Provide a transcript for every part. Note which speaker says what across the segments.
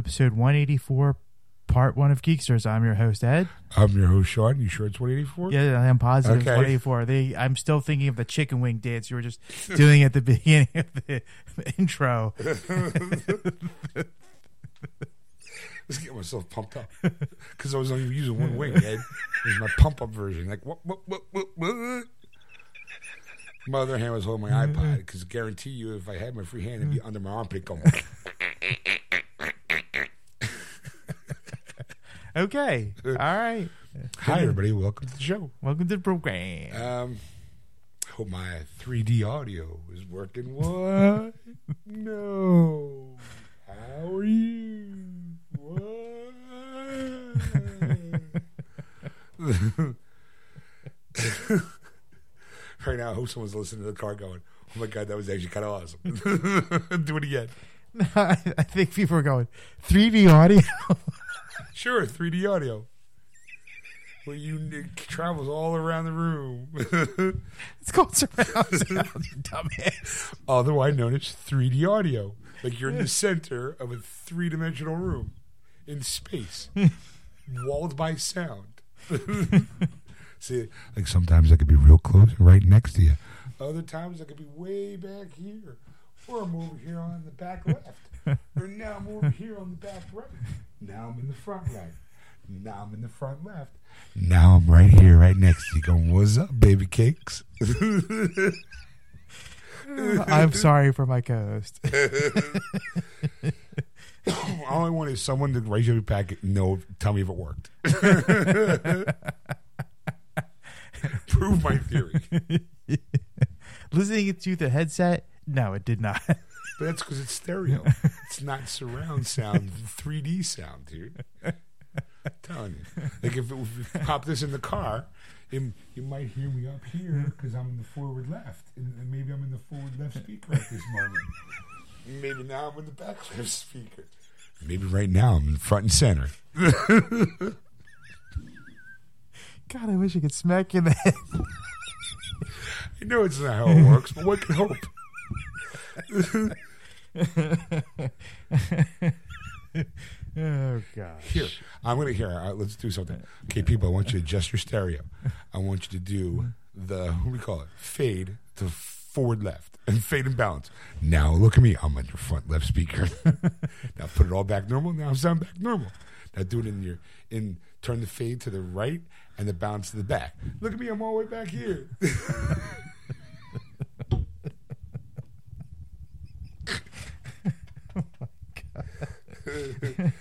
Speaker 1: episode 184, part one of Geeksters. I'm your host, Ed.
Speaker 2: I'm your host, Sean. You sure it's 184?
Speaker 1: Yeah, I am positive it's
Speaker 2: Okay.
Speaker 1: 184. They, I'm still thinking of the chicken wing dance you were just doing at the beginning of the intro.
Speaker 2: Let's get myself pumped up. Because I was only using one wing, Ed. It was my pump up version. Like, what, what, what, what, what? My other hand was holding my mm-hmm. iPod. Because guarantee you, if I had my free hand, it'd be under my armpit going.
Speaker 1: Okay. All right.
Speaker 2: Hi, everybody. Welcome to the show.
Speaker 1: Welcome to the program.
Speaker 2: Um, hope my 3D audio is working. What? no. How are you? What? right now, I hope someone's listening to the car going, oh my God, that was actually kind of awesome. Do it again.
Speaker 1: I, I think people are going, 3D audio?
Speaker 2: Sure, 3D audio. Where you it travels all around the room.
Speaker 1: it's called surround sound, you dumbass.
Speaker 2: otherwise known as 3D audio. Like you're in the center of a three dimensional room in space, walled by sound. See, like sometimes I could be real close, right next to you. Other times I could be way back here, or I'm over here on the back left, or now I'm over here on the back right. Now I'm in the front right. Now I'm in the front left. Now I'm right here, right next to you, going, "What's up, baby cakes?"
Speaker 1: I'm sorry for my co-host.
Speaker 2: All I want is someone to raise your packet and know, tell me if it worked. Prove my theory.
Speaker 1: Listening to the headset, no, it did not.
Speaker 2: But that's because it's stereo. It's not surround sound, 3D sound, dude. i telling you. Like if, it, if you pop this in the car, it, you might hear me up here because I'm in the forward left. And, and maybe I'm in the forward left speaker at this moment. Maybe now I'm in the back left speaker. Maybe right now I'm in front and center.
Speaker 1: God, I wish I could smack you in the head.
Speaker 2: I know it's not how it works, but what can hope?
Speaker 1: Oh gosh.
Speaker 2: Here, I'm to hear. Uh, let's do something. Okay, people, I want you to adjust your stereo. I want you to do the what do we call it? Fade to forward left and fade and balance. Now look at me. I'm on your front left speaker. now put it all back normal. Now sound back normal. Now do it in your in. Turn the fade to the right and the bounce to the back. Look at me. I'm all the way back here.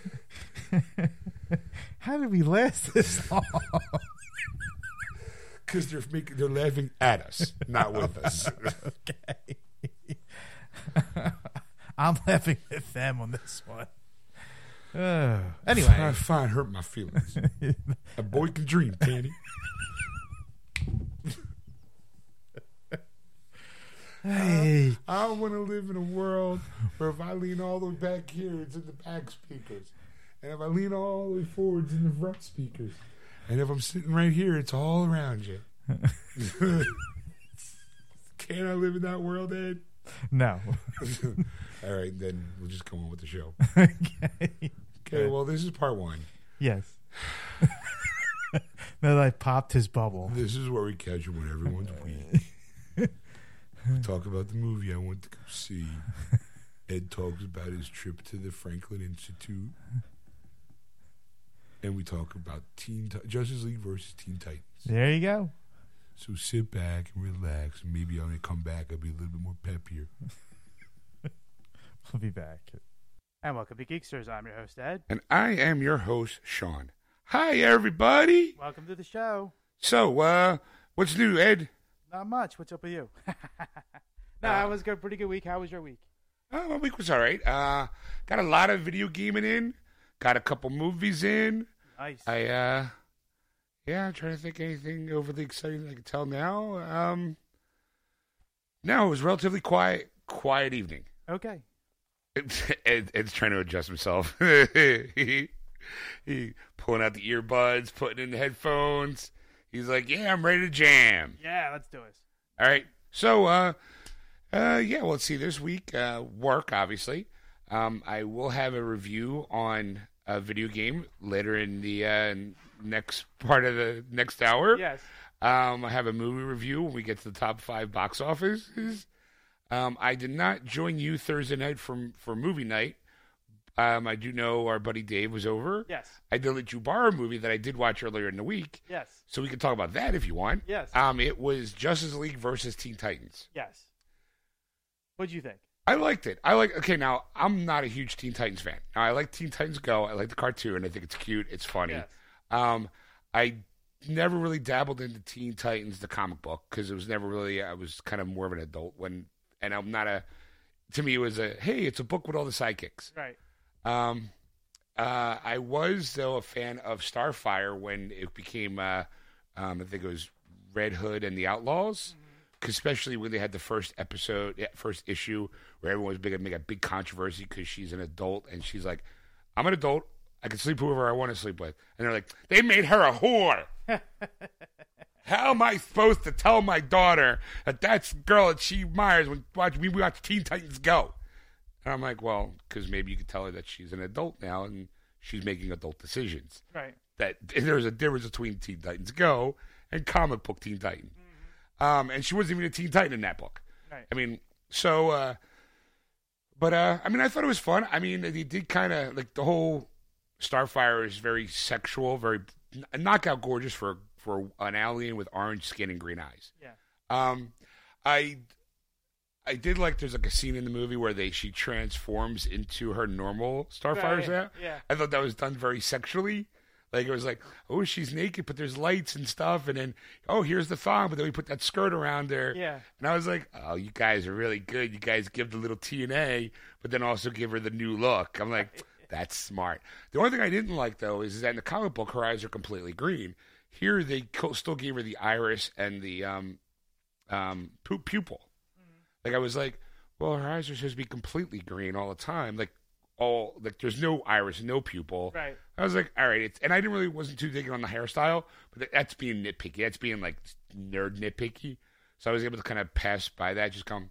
Speaker 1: How did we last this long?
Speaker 2: Because they're making they're laughing at us, not with us.
Speaker 1: okay. I'm laughing at them on this one. Anyway,
Speaker 2: I find hurt my feelings. A boy can dream, Candy.
Speaker 1: Hey,
Speaker 2: I want to live in a world where if I lean all the way back here, it's in the back speakers. And if I lean all the way forward, it's in the front speakers. And if I'm sitting right here, it's all around you. Can I live in that world, Ed?
Speaker 1: no.
Speaker 2: all right, then we'll just go on with the show.
Speaker 1: okay.
Speaker 2: Okay, well, this is part one.
Speaker 1: Yes. now that I popped his bubble.
Speaker 2: This is where we catch him when everyone's weak. We talk about the movie I went to go see. Ed talks about his trip to the Franklin Institute. And we talk about Teen Ti- Justice League versus Teen Titans.
Speaker 1: There you go.
Speaker 2: So sit back and relax. And maybe when I come back, I'll be a little bit more peppier.
Speaker 1: We'll be back. And welcome to Geeksters. I'm your host, Ed.
Speaker 2: And I am your host, Sean. Hi, everybody.
Speaker 1: Welcome to the show.
Speaker 2: So, uh, what's new, Ed?
Speaker 1: Not much. What's up with you? no, it was a good, pretty good week. How was your week?
Speaker 2: Oh, my week was all right. Uh, got a lot of video gaming in. Got a couple movies in.
Speaker 1: Nice.
Speaker 2: I uh yeah, I'm trying to think anything overly exciting I can tell now. Um No, it was relatively quiet quiet evening.
Speaker 1: okay.
Speaker 2: Ed, Ed's trying to adjust himself. he pulling out the earbuds, putting in the headphones. He's like, "Yeah, I'm ready to jam."
Speaker 1: Yeah, let's do it.
Speaker 2: All right. So, uh, uh, yeah, well, let's see. This week, uh, work, obviously. Um, I will have a review on a video game later in the uh, next part of the next hour.
Speaker 1: Yes.
Speaker 2: Um, I have a movie review when we get to the top five box offices. Um, I did not join you Thursday night for for movie night. Um, I do know our buddy Dave was over.
Speaker 1: Yes.
Speaker 2: I did let you borrow a movie that I did watch earlier in the week,
Speaker 1: Yes.
Speaker 2: so we can talk about that if you want.
Speaker 1: Yes.
Speaker 2: Um, it was Justice League versus Teen Titans.
Speaker 1: yes. What'd you think?
Speaker 2: I liked it. I like. Okay, now I'm not a huge Teen Titans fan. Now I like Teen Titans Go. I like the cartoon. I think it's cute. It's funny.
Speaker 1: Yes.
Speaker 2: Um, I never really dabbled into Teen Titans, the comic book, because it was never really. I was kind of more of an adult when, and I'm not a. To me, it was a hey, it's a book with all the sidekicks.
Speaker 1: Right.
Speaker 2: Um, uh, I was though a fan of Starfire when it became. Uh, um, I think it was Red Hood and the Outlaws, 'cause especially when they had the first episode, first issue, where everyone was big, and make a big controversy because she's an adult and she's like, "I'm an adult. I can sleep whoever I want to sleep with," and they're like, "They made her a whore." How am I supposed to tell my daughter that that's the girl that she admires when watch we watch Teen Titans Go? And I'm like, well, because maybe you could tell her that she's an adult now and she's making adult decisions.
Speaker 1: Right.
Speaker 2: That there's a difference between Teen Titans Go and comic book Teen Titan. Um, and she wasn't even a Teen Titan in that book.
Speaker 1: Right.
Speaker 2: I mean, so, uh, but uh, I mean, I thought it was fun. I mean, they did kind of like the whole Starfire is very sexual, very knockout gorgeous for for an alien with orange skin and green eyes.
Speaker 1: Yeah.
Speaker 2: Um, I I did like there's like a scene in the movie where they she transforms into her normal Starfire's
Speaker 1: Right,
Speaker 2: set.
Speaker 1: yeah.
Speaker 2: I thought that was done very sexually. Like it was like, oh, she's naked, but there's lights and stuff, and then oh, here's the thong, but then we put that skirt around her.
Speaker 1: Yeah.
Speaker 2: And I was like, oh, you guys are really good. You guys give the little TNA, but then also give her the new look. I'm like, that's smart. The only thing I didn't like though is that in the comic book, her eyes are completely green. Here they co- still gave her the iris and the um, um, pu- pupil. Like I was like, well, her eyes are supposed to be completely green all the time. Like all like there's no iris, no pupil.
Speaker 1: Right.
Speaker 2: I was like, all right, it's and I didn't really wasn't too digging on the hairstyle, but that's being nitpicky. That's being like nerd nitpicky. So I was able to kind of pass by that, just come,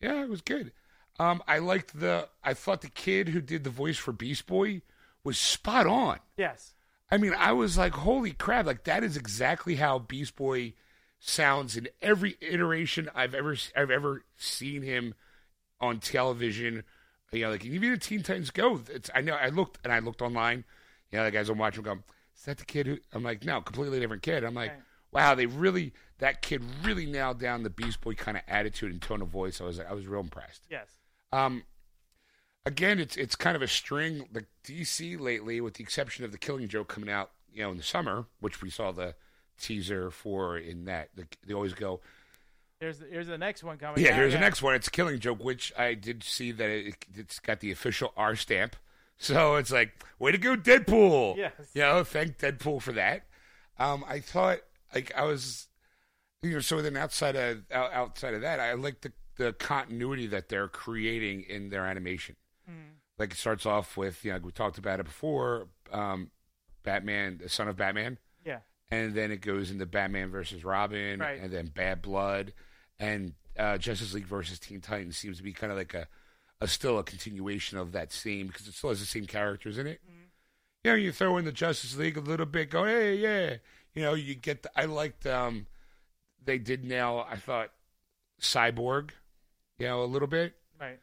Speaker 2: yeah, it was good. Um, I liked the. I thought the kid who did the voice for Beast Boy was spot on.
Speaker 1: Yes.
Speaker 2: I mean, I was like, holy crap! Like that is exactly how Beast Boy sounds in every iteration I've ever I've ever seen him on television. You know, like even in Teen Titans Go. It's I know I looked and I looked online. You know, the guys I'm watching go, is that the kid who? I'm like, no, completely different kid. I'm like,
Speaker 1: Right.
Speaker 2: wow, they really that kid really nailed down the Beast Boy kind of attitude and tone of voice. I was I was real impressed.
Speaker 1: Yes.
Speaker 2: Um, again, it's it's kind of a string. The DC lately, with the exception of the Killing Joke coming out, you know, in the summer, which we saw the teaser for in that. The, they always go,
Speaker 1: Here's the, here's the next one coming.
Speaker 2: yeah,
Speaker 1: out,
Speaker 2: here's the next one. It's a Killing Joke, which I did see that it, it's got the official R stamp. So it's like, way to go, Deadpool.
Speaker 1: Yes.
Speaker 2: You know, thank Deadpool for that. Um, I thought, like, I was, you know, so then outside of out- outside of that, I like the the continuity that they're creating in their animation. Like it starts off with, you know, we talked about it before, um, Batman, the son of Batman. And then it goes into Batman versus Robin,
Speaker 1: Right.
Speaker 2: and then Bad Blood, and uh, Justice League versus Teen Titans seems to be kind of like a, a still a continuation of that same because it still has the same characters in it. You know, you throw in the Justice League a little bit, go hey yeah, you know, you get. The, I liked um, they did nail. I thought Cyborg, you know, a little bit.
Speaker 1: Right.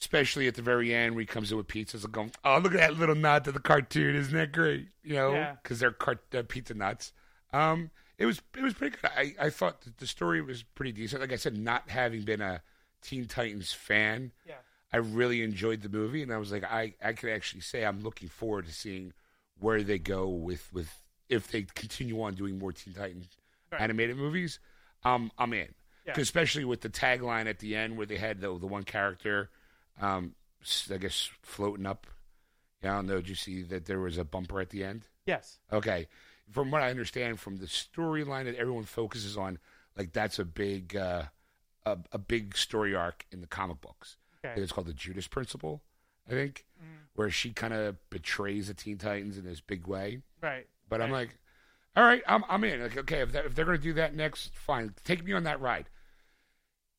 Speaker 2: Especially at the very end where he comes in with pizzas and going, oh, look at that little nod to the cartoon. Isn't that great? You know,
Speaker 1: Yeah.
Speaker 2: because they're cart- uh, pizza nuts. Um, it was it was pretty good. I, I thought that the story was pretty decent. Like I said, not having been a Teen Titans fan,
Speaker 1: Yeah.
Speaker 2: I really enjoyed the movie, and I was like, I, I could actually say I'm looking forward to seeing where they go with, with if they continue on doing more Teen Titans
Speaker 1: Right.
Speaker 2: animated movies. Um, I'm in,
Speaker 1: Yeah.
Speaker 2: especially with the tagline at the end where they had the the one character, um, I guess floating up. Yeah, I don't know. Did you see that there was a bumper at the end?
Speaker 1: Yes.
Speaker 2: Okay. From what I understand from the storyline that everyone focuses on, like that's a big uh, a, a big story arc in the comic books.
Speaker 1: Okay.
Speaker 2: It's called the Judas Principle, I think, where she kind of betrays the Teen Titans in this big way.
Speaker 1: Right.
Speaker 2: But I'm like, all right, I'm I'm in. Like, okay, if, that, if they're going to do that next, fine. Take me on that ride.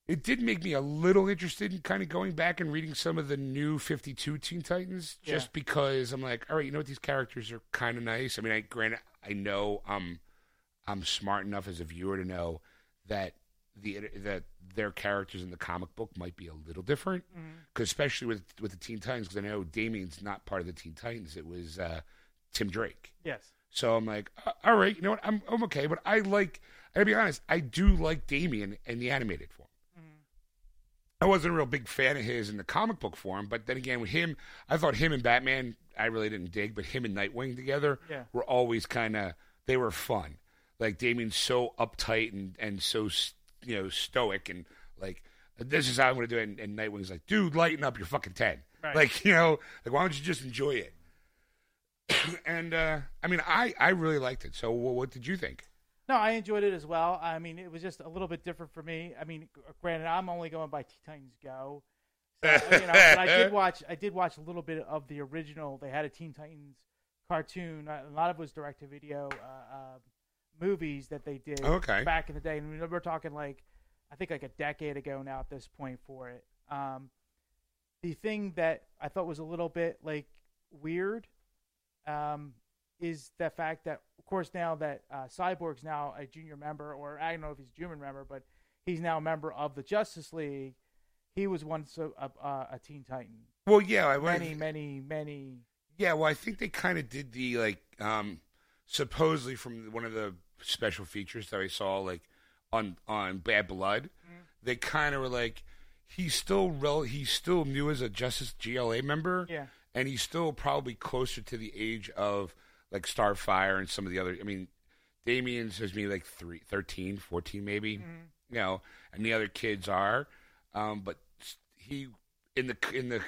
Speaker 2: It did make me a little interested in kind of going back and reading some of the new 52 Teen Titans, just
Speaker 1: Yeah.
Speaker 2: because I'm like, all right, you know what? These characters are kind of nice. I mean, I granted, I know I'm I'm smart enough as a viewer to know that the that their characters in the comic book might be a little different, because especially with with the Teen Titans, because I know Damian's not part of the Teen Titans. It was uh, Tim Drake.
Speaker 1: Yes.
Speaker 2: So I'm like, all right, you know what? I'm I'm okay, but I like. I gotta be honest, I do like Damian in the animated form. I wasn't a real big fan of his in the comic book form, but then again, with him, I thought him and Batman, I really didn't dig, but him and Nightwing together
Speaker 1: Yeah.
Speaker 2: were always kind of they were fun. Like Damian's so uptight and and so you know stoic and like this is how I'm going to do it, and, and Nightwing's like, dude, lighten up, you're fucking ten.
Speaker 1: Right.
Speaker 2: Like you know, like why don't you just enjoy it? and uh, I mean, I I really liked it. So wh- what did you think?
Speaker 1: No, I enjoyed it as well. I mean, it was just a little bit different for me. I mean, granted, I'm only going by Teen Titans Go. So, you know, but I did watch. I did watch a little bit of the original. They had a Teen Titans cartoon. uh, A lot of it was direct to video uh, uh, movies that they did
Speaker 2: Okay.
Speaker 1: back in the day. And we're talking like, I think like a decade ago now at this point for it. Um, the thing that I thought was a little bit like weird um, is the fact that, course, now that uh, Cyborg's now a junior member, or I don't know if he's a junior member, but he's now a member of the Justice League. He was once a, a, a Teen Titan.
Speaker 2: Well, yeah, I
Speaker 1: Many, many, many.
Speaker 2: Yeah, well, I think they kind of did the like um supposedly from one of the special features that I saw like on on Bad Blood. They kind of were like he's still rel- he's still new as a Justice GLA member.
Speaker 1: Yeah.
Speaker 2: And he's still probably closer to the age of like Starfire and some of the other I mean Damian's has me like three, 13, 14 maybe. You know, and the other kids are um but he in the in the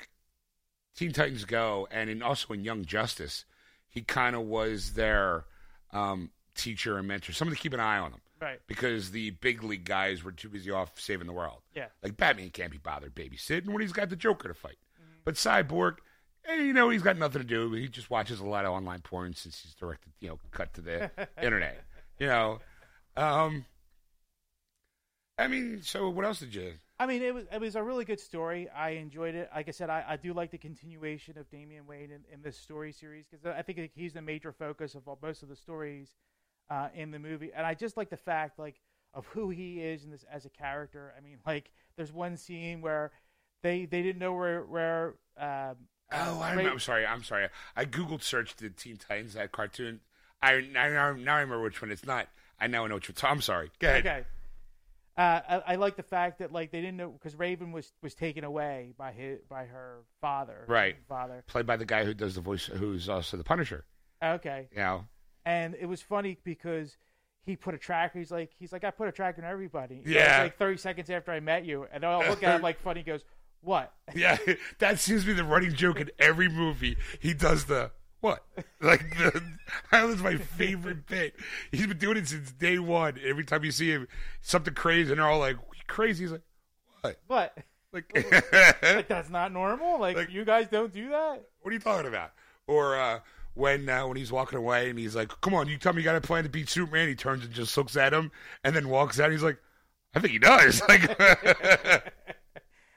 Speaker 2: Teen Titans Go, and in, also in Young Justice, he kind of was their um, teacher and mentor. Someone to keep an eye on him
Speaker 1: Right.
Speaker 2: because the big league guys were too busy off saving the world.
Speaker 1: Yeah.
Speaker 2: Like Batman can't be bothered babysitting when he's got the Joker to fight. But Cyborg, eh, you know, he's got nothing to do. He just watches a lot of online porn since he's directed, you know, cut to the internet. You know, um, I mean, so what else did you?
Speaker 1: I mean, it was it was a really good story. I enjoyed it. Like I said, I, I do like the continuation of Damian Wayne in, in this story series because I think he's the major focus of all, most of the stories uh, in the movie, and I just like the fact like of who he is in this as a character. I mean, like there's one scene where they they didn't know where where. Um,
Speaker 2: Oh, I I'm sorry. I'm sorry. I googled searched the Teen Titans that cartoon. I, I now, now I remember which one it's not. I now know which one. I'm sorry. Go ahead.
Speaker 1: Okay. Uh, I, I like the fact that like they didn't know because Raven was was taken away by his by her father.
Speaker 2: Right.
Speaker 1: Father.
Speaker 2: Played by the guy who does the voice, who's also the Punisher.
Speaker 1: Okay.
Speaker 2: You know.
Speaker 1: and it was funny because he put a tracker. He's like, he's like, I put a tracker on everybody.
Speaker 2: Yeah.
Speaker 1: Like thirty seconds after I met you, and I'll look at him like funny. He Goes, what?
Speaker 2: Yeah, that seems to be the running joke in every movie. He does the what? Like the that was my favorite bit. He's been doing it since day one. Every time you see him, something crazy, and they're all like crazy. He's like, what?
Speaker 1: What?
Speaker 2: Like,
Speaker 1: Like that's not normal. Like,
Speaker 2: Like-
Speaker 1: you guys don't do that.
Speaker 2: what are you talking about? Or uh, when uh, when he's walking away and he's like, "Come on, you tell me you got a plan to beat Superman." He turns and just looks at him and then walks out. He's like, "I think he does." Like,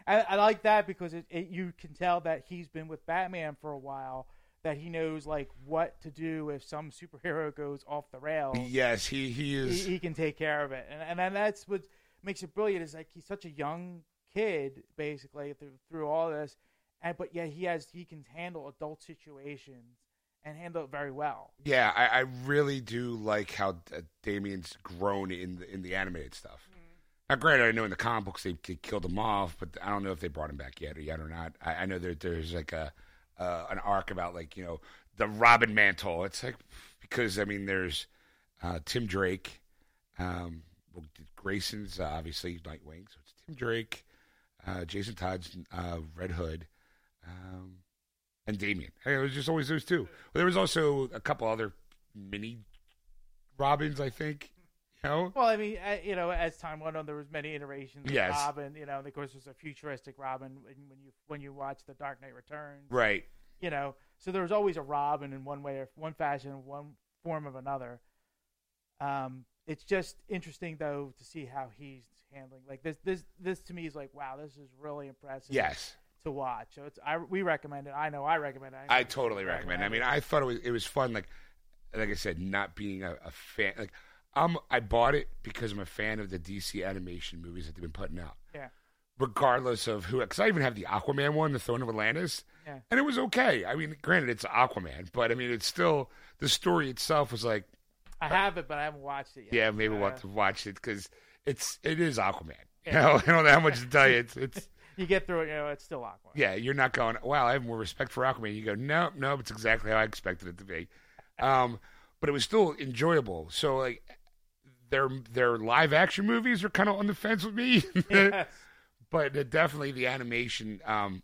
Speaker 1: I, I like that because it, it, you can tell that he's been with Batman for a while. That he knows like what to do if some superhero goes off the rails.
Speaker 2: yes, he he
Speaker 1: he,
Speaker 2: is.
Speaker 1: he can take care of it, and and then that's what makes it brilliant. Is like he's such a young kid, basically through through all this, and but yeah, he has he can handle adult situations and handle it very well.
Speaker 2: Yeah, I, I really do like how uh, Damian's grown in the in the animated stuff. Now, granted, I know in the comic books they, they killed him off, but I don't know if they brought him back yet or yet or not. I, I know that there's like a uh, an arc about like you know the Robin mantle. It's like because I mean there's uh, Tim Drake, um, Grayson's uh, obviously Nightwing, so it's Tim Drake, uh, Jason Todd's uh, Red Hood. Um, and Damian. Hey, it was just always those two. Well, there was also a couple other mini Robins, I think. Know,
Speaker 1: Well, I mean, uh, you know, as time went on, there was many iterations of
Speaker 2: Yes.
Speaker 1: Robin. You know, and of course, there's a futuristic Robin when, when you when you watch The Dark Knight Returns.
Speaker 2: right?
Speaker 1: you know. So there was always a Robin in one way or one fashion, one form of another. Um, it's just interesting though to see how he's handling like this. This this to me is like wow, this is really impressive.
Speaker 2: Yes.
Speaker 1: To watch, so it's I we recommend it. I know I recommend it.
Speaker 2: I totally recommend. it. I mean, I thought it was it was fun. Like like I said, not being a, a fan. Like I'm I bought it because I'm a fan of the DC animation movies that they've been putting out.
Speaker 1: Yeah.
Speaker 2: Regardless of who, because I even have the Aquaman one, the Throne of Atlantis,
Speaker 1: Yeah.
Speaker 2: and it was okay. I mean, granted, it's Aquaman, but I mean, it's still the story itself was like,
Speaker 1: I have it, but I haven't watched it yet.
Speaker 2: yeah, maybe
Speaker 1: Uh,
Speaker 2: we'll have to watch it because it's it is Aquaman. You know, I don't know how much to tell you. It's it's
Speaker 1: You get through it, you know, it's still awkward.
Speaker 2: yeah, you're not going. Wow, I have more respect for Aquaman. You go, no, no, it's exactly how I expected it to be. Um, but it was still enjoyable. So like, their their live action movies are kind of on the fence with me.
Speaker 1: Yes.
Speaker 2: but uh, definitely the animation, um,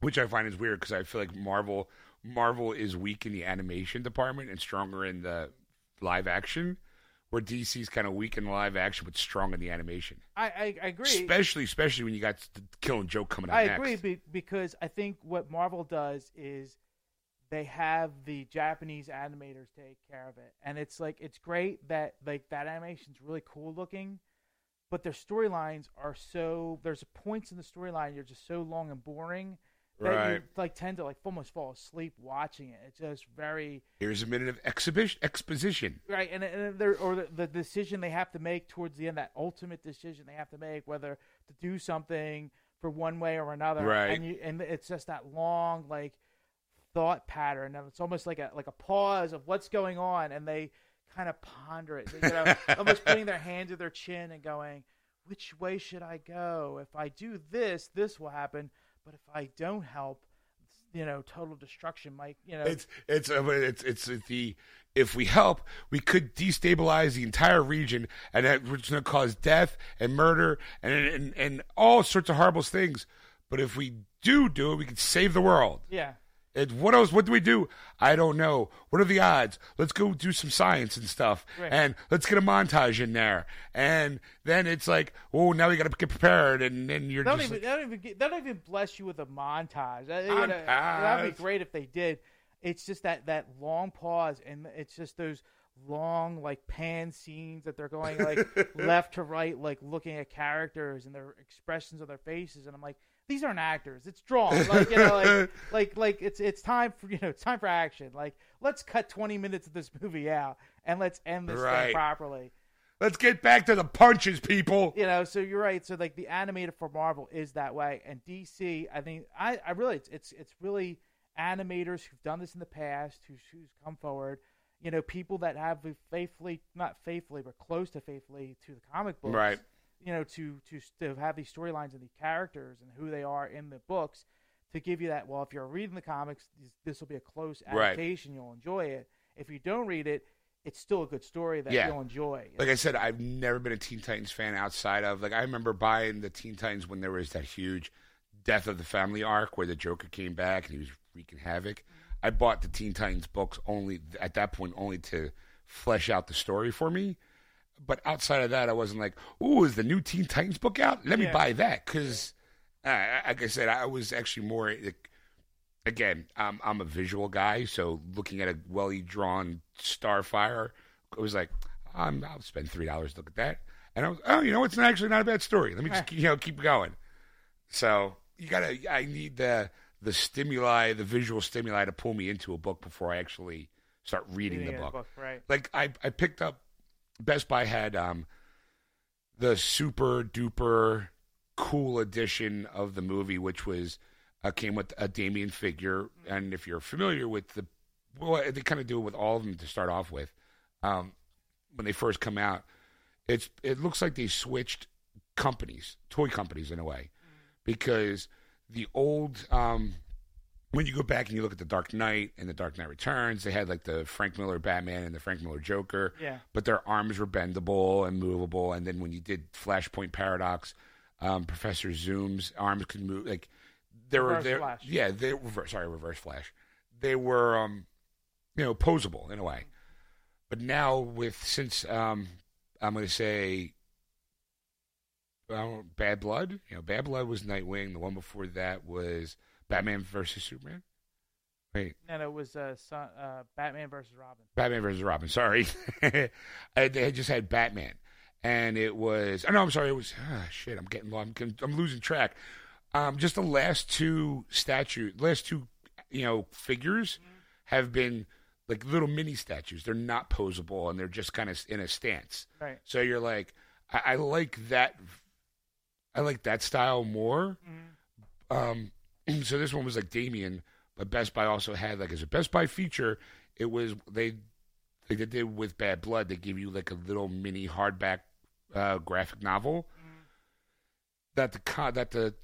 Speaker 2: which I find is weird because I feel like Marvel Marvel is weak in the animation department and stronger in the live action, where DC's kind of weak in the live action but strong in the animation.
Speaker 1: I, I, I agree.
Speaker 2: Especially, especially when you got the Killing Joke coming out
Speaker 1: I
Speaker 2: next.
Speaker 1: agree be, because I think what Marvel does is they have the Japanese animators take care of it, and it's like it's great that like that animation's really cool looking, but their storylines are so there's points in the storyline you're just so long and boring that you like tend to like almost fall asleep watching it. It's just very
Speaker 2: Here's a minute of exhibition exposition.
Speaker 1: right and, and there or the, the decision they have to make towards the end that ultimate decision they have to make whether to do something for one way or another
Speaker 2: Right.
Speaker 1: and you and it's just that long like thought pattern and it's almost like a like a pause of what's going on and they kind of ponder it you know almost putting their hand to their chin and going which way should i go if i do this this will happen but if i don't help you know total destruction might you know
Speaker 2: It's it's uh, it's it's the if we help, we could destabilize the entire region, and that it's going to cause death and murder and, and and all sorts of horrible things. But if we do do it, we could save the world.
Speaker 1: yeah
Speaker 2: It, what else? What do we do? I don't know. What are the odds? Let's go do some science and stuff,
Speaker 1: Right.
Speaker 2: and let's get a montage in there. And then it's like, oh, now we got to get prepared, and then you're
Speaker 1: don't
Speaker 2: just
Speaker 1: even,
Speaker 2: like,
Speaker 1: they don't even get, they don't even bless you with a montage.
Speaker 2: Montage.
Speaker 1: that'd be great if they did. It's just that that long pause, and it's just those long like pan scenes that they're going like left to right, like looking at characters and their expressions of their faces, and I'm like, these aren't actors. It's drawn. Like you know, like like like it's it's time for you know it's time for action. Like let's cut 20 minutes of this movie out and let's end this
Speaker 2: Right.
Speaker 1: thing properly
Speaker 2: let's get back to the punches, people.
Speaker 1: you know so you're right so like the animated for marvel is that way and dc i think i i really it's it's, it's really animators who've done this in the past who's who's come forward you know people that have faithfully not faithfully but close to faithfully to the comic books
Speaker 2: Right.
Speaker 1: You know to to to have these storylines and the characters and who they are in the books to give you that well if you're reading the comics this will be a close
Speaker 2: Right.
Speaker 1: adaptation you'll enjoy it if you don't read it it's still a good story that
Speaker 2: Yeah.
Speaker 1: you'll enjoy
Speaker 2: Like I said, I've never been a Teen Titans fan outside of like I remember buying the Teen Titans when there was that huge Death of the Family arc where the Joker came back and he was wreaking havoc. Mm-hmm. I bought the Teen Titans books only at that point only to flesh out the story for me. But outside of that, I wasn't like, "Ooh, is the new Teen Titans book out? Let me
Speaker 1: Yeah.
Speaker 2: buy that." Because, uh, like I said, I was actually more. Like, again, I'm I'm a visual guy, so looking at a well drawn Starfire, it was like, I'm, I'll spend three dollars to look at that, and I was, oh, you know, it's actually not a bad story. Let me just you know keep going. So you gotta, I need the the stimuli, the visual stimuli to pull me into a book before I actually start reading,
Speaker 1: Reading
Speaker 2: the book.
Speaker 1: book, right.
Speaker 2: Like I I picked up Best Buy had um the super duper cool edition of the movie, which was uh, came with a Damian figure, and if you're familiar with the, well, they kind of do it with all of them to start off with. Um, when they first come out, it's it looks like they switched companies, toy companies in a way, because the old um, when you go back and you look at the Dark Knight and the Dark Knight Returns, they had like the Frank Miller Batman and the Frank Miller Joker
Speaker 1: Yeah.
Speaker 2: but their arms were bendable and movable. And then when you did Flashpoint Paradox, um, Professor Zoom's arms could move. Like there were,
Speaker 1: Reverse
Speaker 2: they
Speaker 1: Flash.
Speaker 2: yeah, they reverse. Sorry, Reverse Flash. They were, um, you know, posable in a way. But now with since um, I'm going to say. Well, Bad Blood, you know, Bad Blood was Nightwing. The one before that was Batman versus Superman. Wait,
Speaker 1: No, no, it was uh, son, uh, Batman versus Robin.
Speaker 2: Batman versus Robin. Sorry, I, they just had Batman, and it was. Oh, no, I'm sorry. It was. ah, shit, I'm getting. I'm, I'm losing track. Um, just the last two statue, last two, you know, figures have been like little mini statues. They're not posable, and they're just kind of in a stance.
Speaker 1: Right.
Speaker 2: So you're like, I, I like that. I like that style more. Um, so this one was like Damian, but Best Buy also had like as a Best Buy feature, it was they like they did with Bad Blood. They give you like a little mini hardback uh, graphic novel that the that the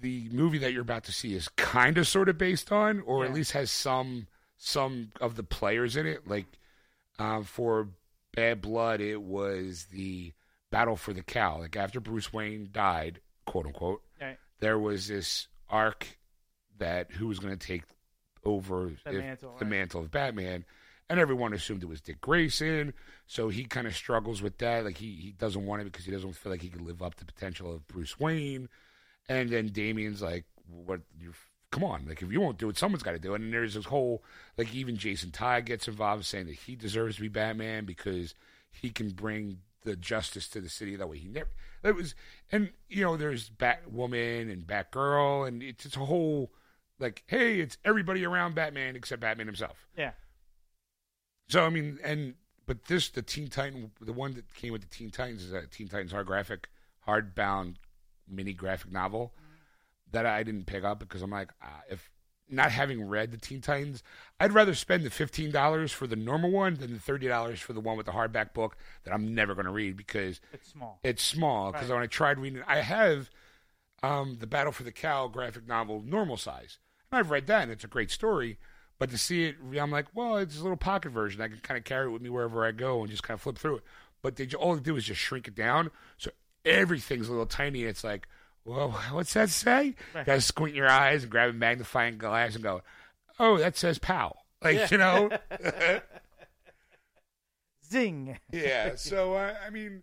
Speaker 2: the movie that you're about to see is kind of sort of based on, or at least has some some of the players in it. Like um, for Bad Blood, it was the battle for the Cowl. Like after Bruce Wayne died, quote unquote,
Speaker 1: Right.
Speaker 2: there was this arc that who was going to take over
Speaker 1: The
Speaker 2: if-
Speaker 1: mantle,
Speaker 2: the
Speaker 1: right.
Speaker 2: mantle of Batman. And everyone assumed it was Dick Grayson, so he kind of struggles with that. Like he, he doesn't want it because he doesn't feel like he can live up to the potential of Bruce Wayne. And then Damian's like, "What? You come on! Like if you won't do it, someone's got to do it." And there's this whole like even Jason Todd gets involved, saying that he deserves to be Batman because he can bring the justice to the city that way. He never. It was, and you know, there's Batwoman and Batgirl, and it's it's a whole like, hey, it's everybody around Batman except Batman himself.
Speaker 1: Yeah.
Speaker 2: So I mean, and but this the Teen Titan, the one that came with the Teen Titans is a Teen Titans hard graphic, hardbound mini graphic novel that I didn't pick up because I'm like, uh, if not having read the Teen Titans, I'd rather spend the fifteen dollars for the normal one than the thirty dollars for the one with the hardback book that I'm never going to read because
Speaker 1: It's small.
Speaker 2: it's small. Because
Speaker 1: Right.
Speaker 2: when I tried reading it, I have um, the Battle for the Cowl graphic novel normal size, and I've read that, and it's a great story. But to see it, I'm like, well, it's a little pocket version. I can kind of carry it with me wherever I go and just kind of flip through it. But they all they do is just shrink it down, so everything's a little tiny. It's like, well, what's that say?
Speaker 1: Right.
Speaker 2: Got to squint your eyes and grab a magnifying glass and go, oh, that says pow. Like you know.
Speaker 1: Zing.
Speaker 2: yeah. So I, I mean,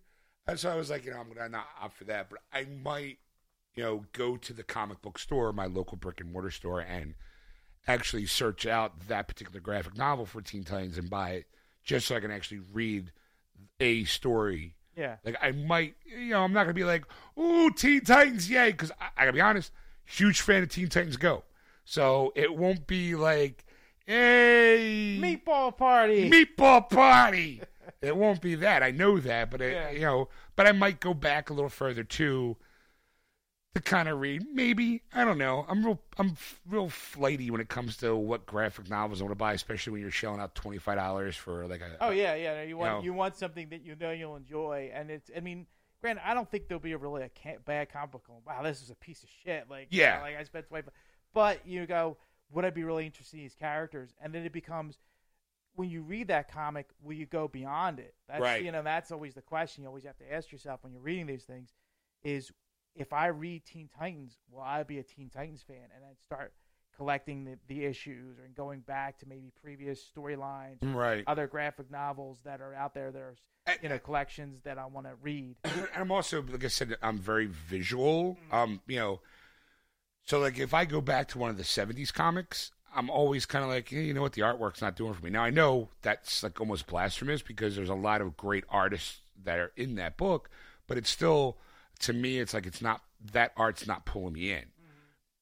Speaker 2: so I was like, you know, I'm gonna not opt for that, but I might, you know, go to the comic book store, my local brick and mortar store, and actually search out that particular graphic novel for Teen Titans and buy it, just so I can actually read a story.
Speaker 1: Yeah.
Speaker 2: Like I might, you know, I'm not gonna be like, "Ooh, Teen Titans, yay!" Because I, I gotta be honest, huge fan of Teen Titans Go, so it won't be like, "Hey,
Speaker 1: Meatball party.
Speaker 2: meatball party. it won't be that. I know that, but it,
Speaker 1: Yeah.
Speaker 2: you know, but I might go back a little further too to kind of read. Maybe I don't know. I'm real. I'm real flighty when it comes to what graphic novels I want to buy, especially when you're shelling out twenty five dollars for like a.
Speaker 1: Oh yeah, yeah. no, You want
Speaker 2: know.
Speaker 1: you want something that you know you'll enjoy, and it's. I mean, granted, I don't think there'll be a really a bad comic book. going, Wow, this is a piece of shit. Like you
Speaker 2: Yeah.
Speaker 1: know, like I spent twenty. But you go, would I be really interested in these characters? And then it becomes when you read that comic, will you go beyond it? That's
Speaker 2: Right.
Speaker 1: you know that's always the question you always have to ask yourself when you're reading these things. Is if I read Teen Titans, will I be a Teen Titans fan and then start collecting the, the issues and going back to maybe previous storylines
Speaker 2: Right.
Speaker 1: other graphic novels that are out there. There's you know collections that I want to read.
Speaker 2: and I'm also, like I said, I'm very visual.
Speaker 1: Mm-hmm.
Speaker 2: Um, you know, so like if I go back to one of the '70s comics, I'm always kind of like, hey, you know what, the artwork's not doing for me. Now I know that's like almost blasphemous because there's a lot of great artists that are in that book, but it's still, to me, it's like it's not that art's not pulling me in.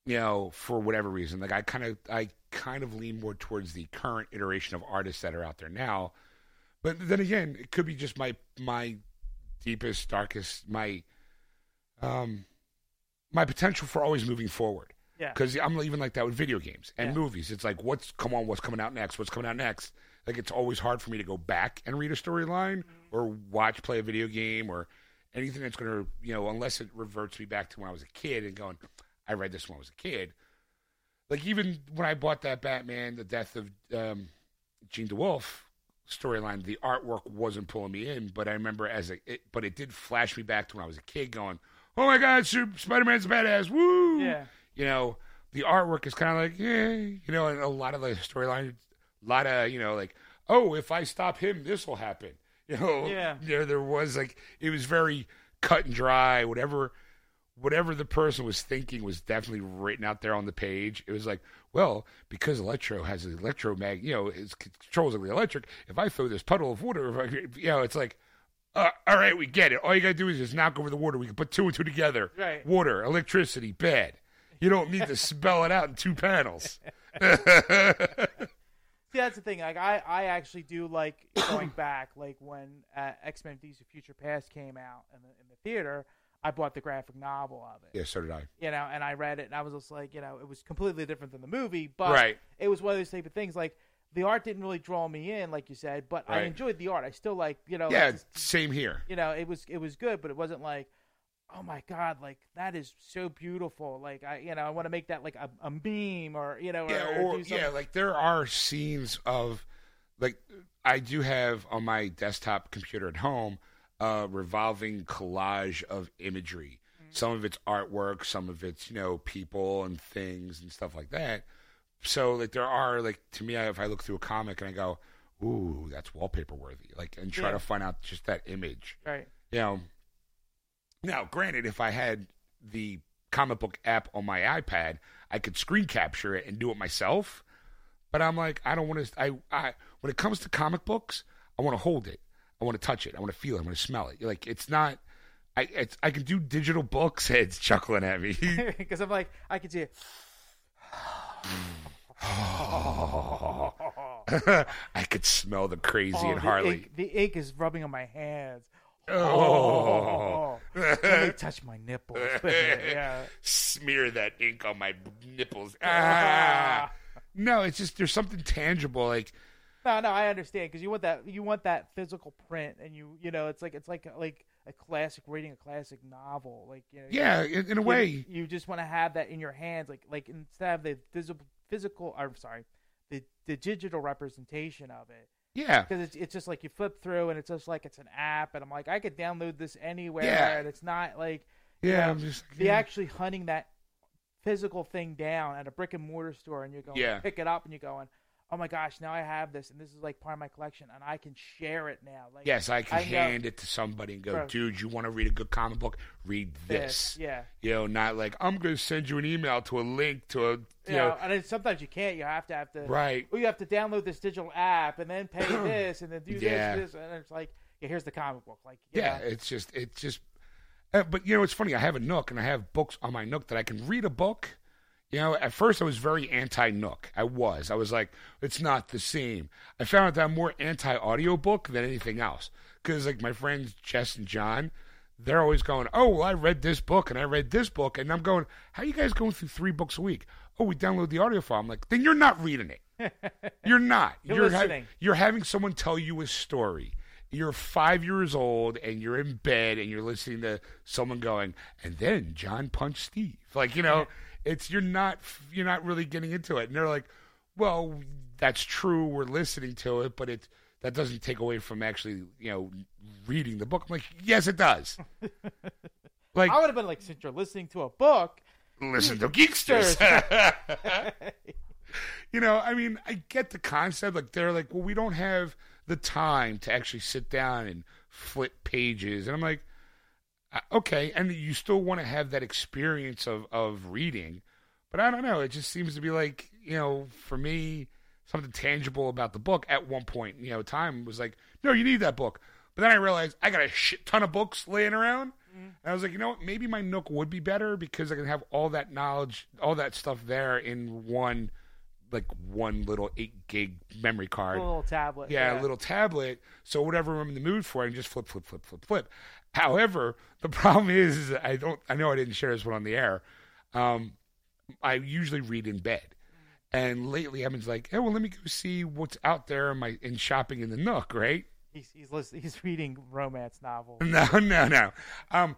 Speaker 2: You know, for whatever reason, like I kind of, I kind of lean more towards the current iteration of artists that are out there now. But then again, it could be just my my deepest, darkest, my um my potential for always moving forward.
Speaker 1: Yeah.
Speaker 2: Because I'm even like that with video games and
Speaker 1: Yeah.
Speaker 2: movies. It's like, what's come on? What's coming out next? What's coming out next? Like, it's always hard for me to go back and read a storyline
Speaker 1: Mm-hmm.
Speaker 2: or watch, play a video game or anything that's going to, you know, unless it reverts me back to when I was a kid and going, I read this when I was a kid. Like even when I bought that Batman, the death of um, Jean DeWolff storyline, the artwork wasn't pulling me in, but I remember as a, it, but it did flash me back to when I was a kid, going, "Oh my God, Spider Man's badass!" Woo!
Speaker 1: Yeah.
Speaker 2: You know, the artwork is kind of like, yeah, you know, and a lot of the storyline, a lot of, you know, like, oh, if I stop him, this will happen. You know,
Speaker 1: Yeah.
Speaker 2: there there was like it was very cut and dry. Whatever whatever the person was thinking was definitely written out there on the page. It was like, well, because Electro has an electromag, you know, it controls the electric. If I throw this puddle of water, if I, you know, it's like, uh, all right, we get it. All you gotta do is just knock over the water. We can put two and two together.
Speaker 1: Right.
Speaker 2: Water, electricity, bad. You don't need to spell it out in two panels.
Speaker 1: See, that's the thing. Like, I, I actually do like going back. Like when uh, X Men: Days of Future Past came out in the in the theater, I bought the graphic novel of it.
Speaker 2: yeah, so did I.
Speaker 1: You know, and I read it, and I was just like, you know, it was completely different than the movie, but
Speaker 2: Right.
Speaker 1: it was one of those type of things. Like the art didn't really draw me in, like you said, but I enjoyed the art. I still like, you know,
Speaker 2: Yeah,
Speaker 1: like,
Speaker 2: same here.
Speaker 1: you know, it was it was good, but it wasn't like, oh my god, like that is so beautiful. Like I, you know, I want to make that like a, a meme or you know,
Speaker 2: yeah,
Speaker 1: or,
Speaker 2: or
Speaker 1: do
Speaker 2: yeah, like there are scenes of like I do have on my desktop computer at home a revolving collage of imagery.
Speaker 1: Mm-hmm.
Speaker 2: Some of it's artwork, some of it's you know people and things and stuff like that. So like there are like to me, if I look through a comic and I go, "Ooh, that's wallpaper worthy," like and try
Speaker 1: Yeah.
Speaker 2: to find out just that image.
Speaker 1: right.
Speaker 2: You know. Now, granted, if I had the comic book app on my iPad, I could screen capture it and do it myself. But I'm like, I don't want to. I, I when it comes to comic books, I want to hold it. I want to touch it. I want to feel it. I want to smell it. Like it's not. I it's, I can do digital books. Ed's chuckling at me.
Speaker 1: Because I'm like, I can see it.
Speaker 2: I could smell the crazy
Speaker 1: Oh,
Speaker 2: and
Speaker 1: the
Speaker 2: Harley.
Speaker 1: ink, the ink is rubbing on my hands.
Speaker 2: Oh.
Speaker 1: Let me touch my nipples. yeah.
Speaker 2: Smear that ink on my nipples. Ah. No, it's just there's something tangible. Like
Speaker 1: No, no, I understand because you want that you want that physical print, and you you know it's like it's like like a classic reading a classic novel, like you know.
Speaker 2: yeah, in, in a
Speaker 1: you,
Speaker 2: way.
Speaker 1: you just want to have that in your hands, like like instead of the visible physical. I'm sorry, the the digital representation of it.
Speaker 2: Yeah.
Speaker 1: Because it's, it's just like you flip through and it's just like it's an app, and I'm like I could download this anywhere,
Speaker 2: Yeah.
Speaker 1: and it's not like
Speaker 2: Yeah,
Speaker 1: know,
Speaker 2: I'm just
Speaker 1: the
Speaker 2: yeah.
Speaker 1: actually hunting that physical thing down at a brick and mortar store, and you're going
Speaker 2: Yeah.
Speaker 1: pick it up, and you're going, oh my gosh, now I have this, and this is like part of my collection, and I can share it now. Like
Speaker 2: Yes, I can
Speaker 1: I know-
Speaker 2: hand it to somebody and go,
Speaker 1: Bro.
Speaker 2: dude, you want to read a good comic book? Read this.
Speaker 1: yeah.
Speaker 2: You know, not like I'm going to send you an email to a link to a, you
Speaker 1: You
Speaker 2: know,
Speaker 1: know, and then sometimes you can't. You have to have to.
Speaker 2: right.
Speaker 1: Or you have to download this digital app and then pay this and then do
Speaker 2: Yeah.
Speaker 1: this, this, and it's like, yeah, here's the comic book. Like,
Speaker 2: Yeah,
Speaker 1: know,
Speaker 2: it's just, it's just, uh, but you know, it's funny. I have a Nook and I have books on my Nook that I can read a book. You know, at first I was very anti Nook. I was. I was like, it's not the same. I found out that I'm more anti audiobook than anything else. Because, like, my friends Jess and John, they're always going, oh, well, I read this book and I read this book. And I'm going, how you guys going through three books a week? Oh, we download the audio file. I'm like, then you're not reading it. You're not.
Speaker 1: You're
Speaker 2: ha-
Speaker 1: listening.
Speaker 2: you're having someone tell you a story. You're five years old and you're in bed and you're listening to someone going, and then John punched Steve. Like you know, it's you're not you're not really getting into it. And they're like, well, that's true. We're listening to it, but it that doesn't take away from actually you know reading the book. I'm like, yes, it does. like
Speaker 1: I would have been like, since you're listening to a book,
Speaker 2: listen to Geeksters. you know, I mean, I get the concept. Like they're like, well, we don't have the time to actually sit down and flip pages, and I'm like, okay, and you still want to have that experience of of reading, but I don't know. It just seems to be like, you know, for me, something tangible about the book at one point, you know, time was like, no, you need that book. But then I realized I got a shit ton of books laying around. Mm-hmm. And I was like, you know what? Maybe my Nook would be better because I can have all that knowledge, all that stuff there in one, like one little eight gig memory
Speaker 1: a
Speaker 2: card.
Speaker 1: little tablet.
Speaker 2: Yeah, a little tablet. So whatever I'm in the mood for, I can just flip, flip, flip, flip, flip. However, the problem is, is I don't. I know I didn't share this one on the air. Um, I usually read in bed, and lately been like, hey, well, let me go see what's out there in my in shopping in the Nook, right?
Speaker 1: He's he's listening, he's reading romance novels.
Speaker 2: No, no, no. Um,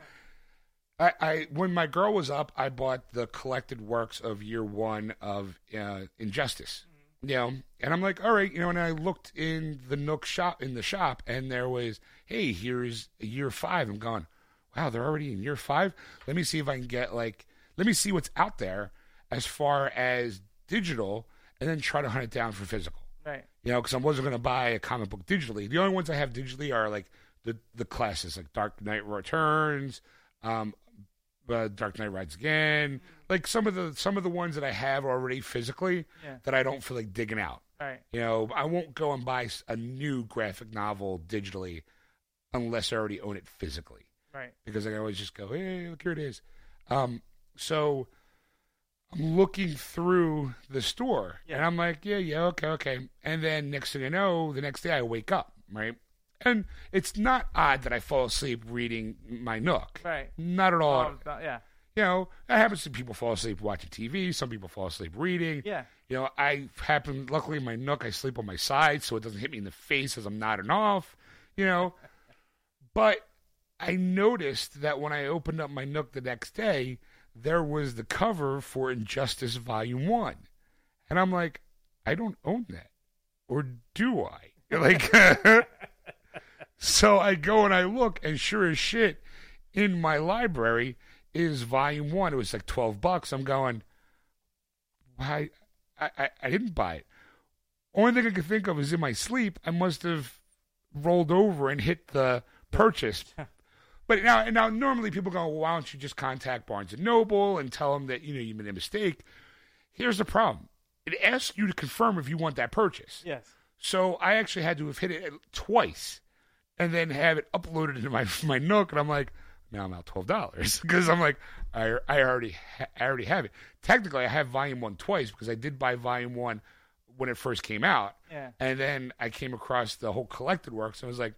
Speaker 2: I, I when my girl was up, I bought the collected works of year one of uh, Injustice. You know, and I'm like, all right, you know, and I looked in the Nook shop in the shop, and there was, hey, here's year five. I'm going, wow, they're already in year five. Let me see if I can get like, let me see what's out there as far as digital, and then try to hunt it down for physical
Speaker 1: Right.
Speaker 2: you know, because I wasn't going to buy a comic book digitally. The only ones I have digitally are like the the classics, like Dark Knight Returns, um, uh, Dark Knight Rides Again, like some of the some of the ones that I have already physically
Speaker 1: Yeah.
Speaker 2: that I don't feel like digging out.
Speaker 1: Right.
Speaker 2: You know, I won't go and buy a new graphic novel digitally unless I already own it physically
Speaker 1: Right.
Speaker 2: because I always just go, hey, look here it is. Um, so I'm looking through the store and I'm like, yeah, yeah, okay, okay. And then next thing I know, the next day I wake up, right? And it's not odd that I fall asleep reading my Nook.
Speaker 1: Right.
Speaker 2: Not at all.
Speaker 1: Oh, th- yeah.
Speaker 2: You know, it happens to people fall asleep watching TV. Some people fall asleep reading.
Speaker 1: Yeah.
Speaker 2: You know, I happen, luckily in my Nook, I sleep on my side so it doesn't hit me in the face as I'm nodding off, you know. But I noticed that when I opened up my Nook the next day, there was the cover for Injustice Volume 1. And I'm like, I don't own that. Or do I? Like, so I go and I look, and sure as shit, in my library is Volume 1. It was like 12 bucks. I'm going, why? I, I, I didn't buy it. Only thing I could think of is in my sleep, I must have rolled over and hit the purchase. But now, now normally people go, well, why don't you just contact Barnes and Noble and tell them that you know you made a mistake? Here's the problem: it asks you to confirm if you want that purchase.
Speaker 1: Yes.
Speaker 2: So I actually had to have hit it twice, and then have it uploaded into my my Nook, and I'm like, now I'm out twelve dollars because I'm like, I I already ha- I already have it. Technically, I have Volume One twice because I did buy Volume One when it first came out,
Speaker 1: Yeah.
Speaker 2: and then I came across the whole collected works. And I was like,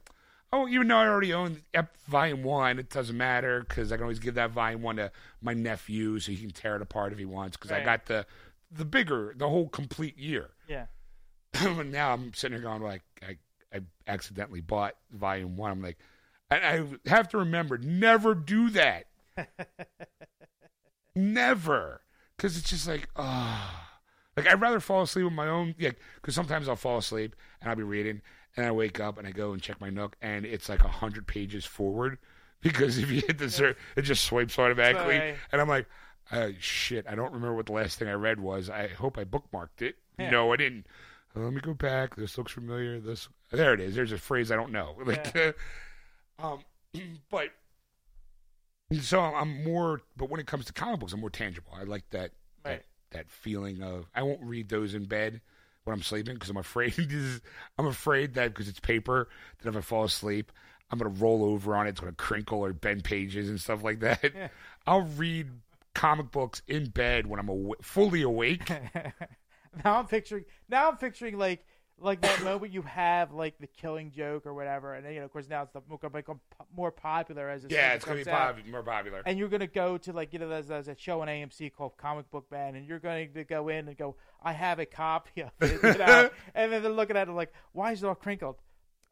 Speaker 2: oh, even though I already own Volume One, it doesn't matter because I can always give that Volume One to my nephew so he can tear it apart if he wants. Because I got the the bigger, the whole complete year.
Speaker 1: Yeah.
Speaker 2: now I'm sitting here going like I, I accidentally bought volume one. I'm like, and I have to remember never do that. never, because it's just like ah, like I'd rather fall asleep with my own. Yeah, because sometimes I'll fall asleep and I'll be reading and I wake up and I go and check my Nook and it's like a hundred pages forward because if you hit the cer it just swipes automatically
Speaker 1: Right.
Speaker 2: and I'm like. Uh, shit, I don't remember what the last thing I read was. I hope I bookmarked it.
Speaker 1: Yeah.
Speaker 2: No, I didn't. Let me go back. This looks familiar. This there it is. There's a phrase I don't know. Like, um, but so I'm more. But when it comes to comic books, I'm more tangible. I like that
Speaker 1: Right.
Speaker 2: that, that feeling of. I won't read those in bed when I'm sleeping because I'm afraid. I'm afraid that because it's paper that if I fall asleep, I'm gonna roll over on it. It's gonna crinkle or bend pages and stuff like that.
Speaker 1: Yeah.
Speaker 2: I'll read comic books in bed when I'm aw- fully awake.
Speaker 1: Now I'm picturing. Now I'm picturing like like that moment you have like the Killing Joke or whatever, and then, you know, of course, now it's the, become um, more popular as
Speaker 2: yeah, it's gonna be pop- more popular.
Speaker 1: And you're gonna go to like you know there's, there's a show on AMC called Comic Book Man, and you're going to go in and go, I have a copy of it, you know? and then they're looking at it like, why is it all crinkled?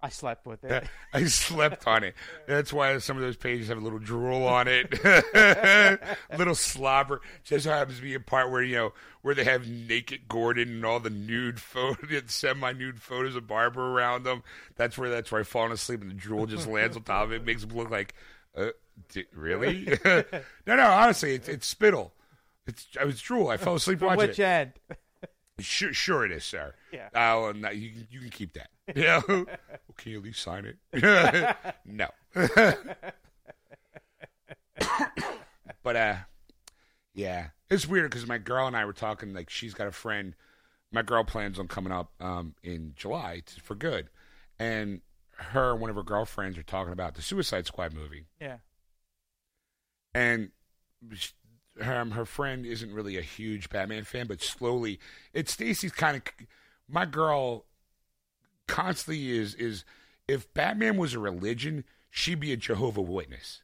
Speaker 1: I slept with it.
Speaker 2: I slept on it. That's why some of those pages have a little drool on it, little slobber. Just happens to be a part where you know where they have naked Gordon and all the nude photos, semi-nude photos of Barbara around them. That's where that's where I fallen asleep and the drool just lands on top of it, makes them look like, uh, di- really? no, no. Honestly, it's, it's spittle. It's I was drool. I fell asleep
Speaker 1: From
Speaker 2: watching
Speaker 1: which
Speaker 2: it.
Speaker 1: end?
Speaker 2: Sure, sure it is, sir.
Speaker 1: Yeah.
Speaker 2: Oh, and that- you can you can keep that. Yeah. well, can you at least sign it? no. but uh, yeah, it's weird because my girl and I were talking. Like, she's got a friend. My girl plans on coming up um in July to, for good, and her and one of her girlfriends are talking about the Suicide Squad movie
Speaker 1: Yeah.
Speaker 2: and her um, her friend isn't really a huge Batman fan, but slowly, it's Stacy's kind of my girl. Constantly is is if Batman was a religion, she'd be a Jehovah Witness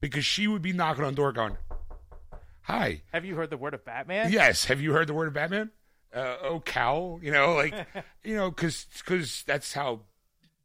Speaker 2: because she would be knocking on door going, "Hi,
Speaker 1: Have you heard the word of Batman?
Speaker 2: yes, have you heard the word of Batman? Uh, oh, cow, you know, like you know, because because that's how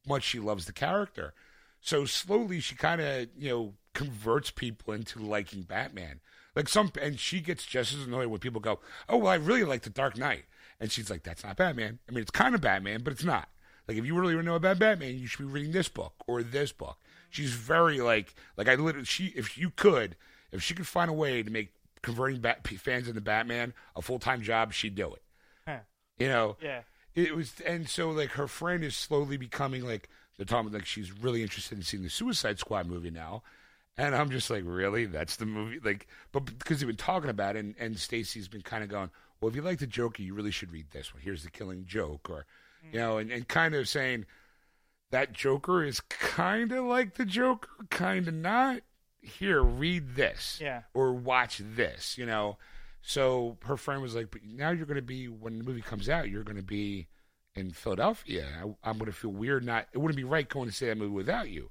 Speaker 2: much she loves the character. So slowly, she kind of you know converts people into liking Batman. Like some, and she gets just as annoyed when people go, "Oh, well, I really like the Dark Knight," and she's like, "That's not Batman. I mean, it's kind of Batman, but it's not." Like, if you really want to know about Batman, you should be reading this book or this book. She's very like, like I literally, she, if you could, if she could find a way to make converting bat, fans into Batman a full time job, she'd do it.
Speaker 1: Huh.
Speaker 2: You know,
Speaker 1: Yeah.
Speaker 2: it was, and so like her friend is slowly becoming like they're talking like she's really interested in seeing the Suicide Squad movie now, And I'm just like, really? That's the movie? Like, but because they've been talking about it, and, and Stacy's been kind of going, well, if you like the Joker, you really should read this one. Here's the Killing Joke, or you know, and, and kind of saying that Joker is kind of like the Joker, kind of not. Here, read this,
Speaker 1: Yeah.
Speaker 2: or watch this, you know. So her friend was like, but now you're going to be when the movie comes out, you're going to be in Philadelphia. I, I'm going to feel weird. Not it wouldn't be right going to see that movie without you.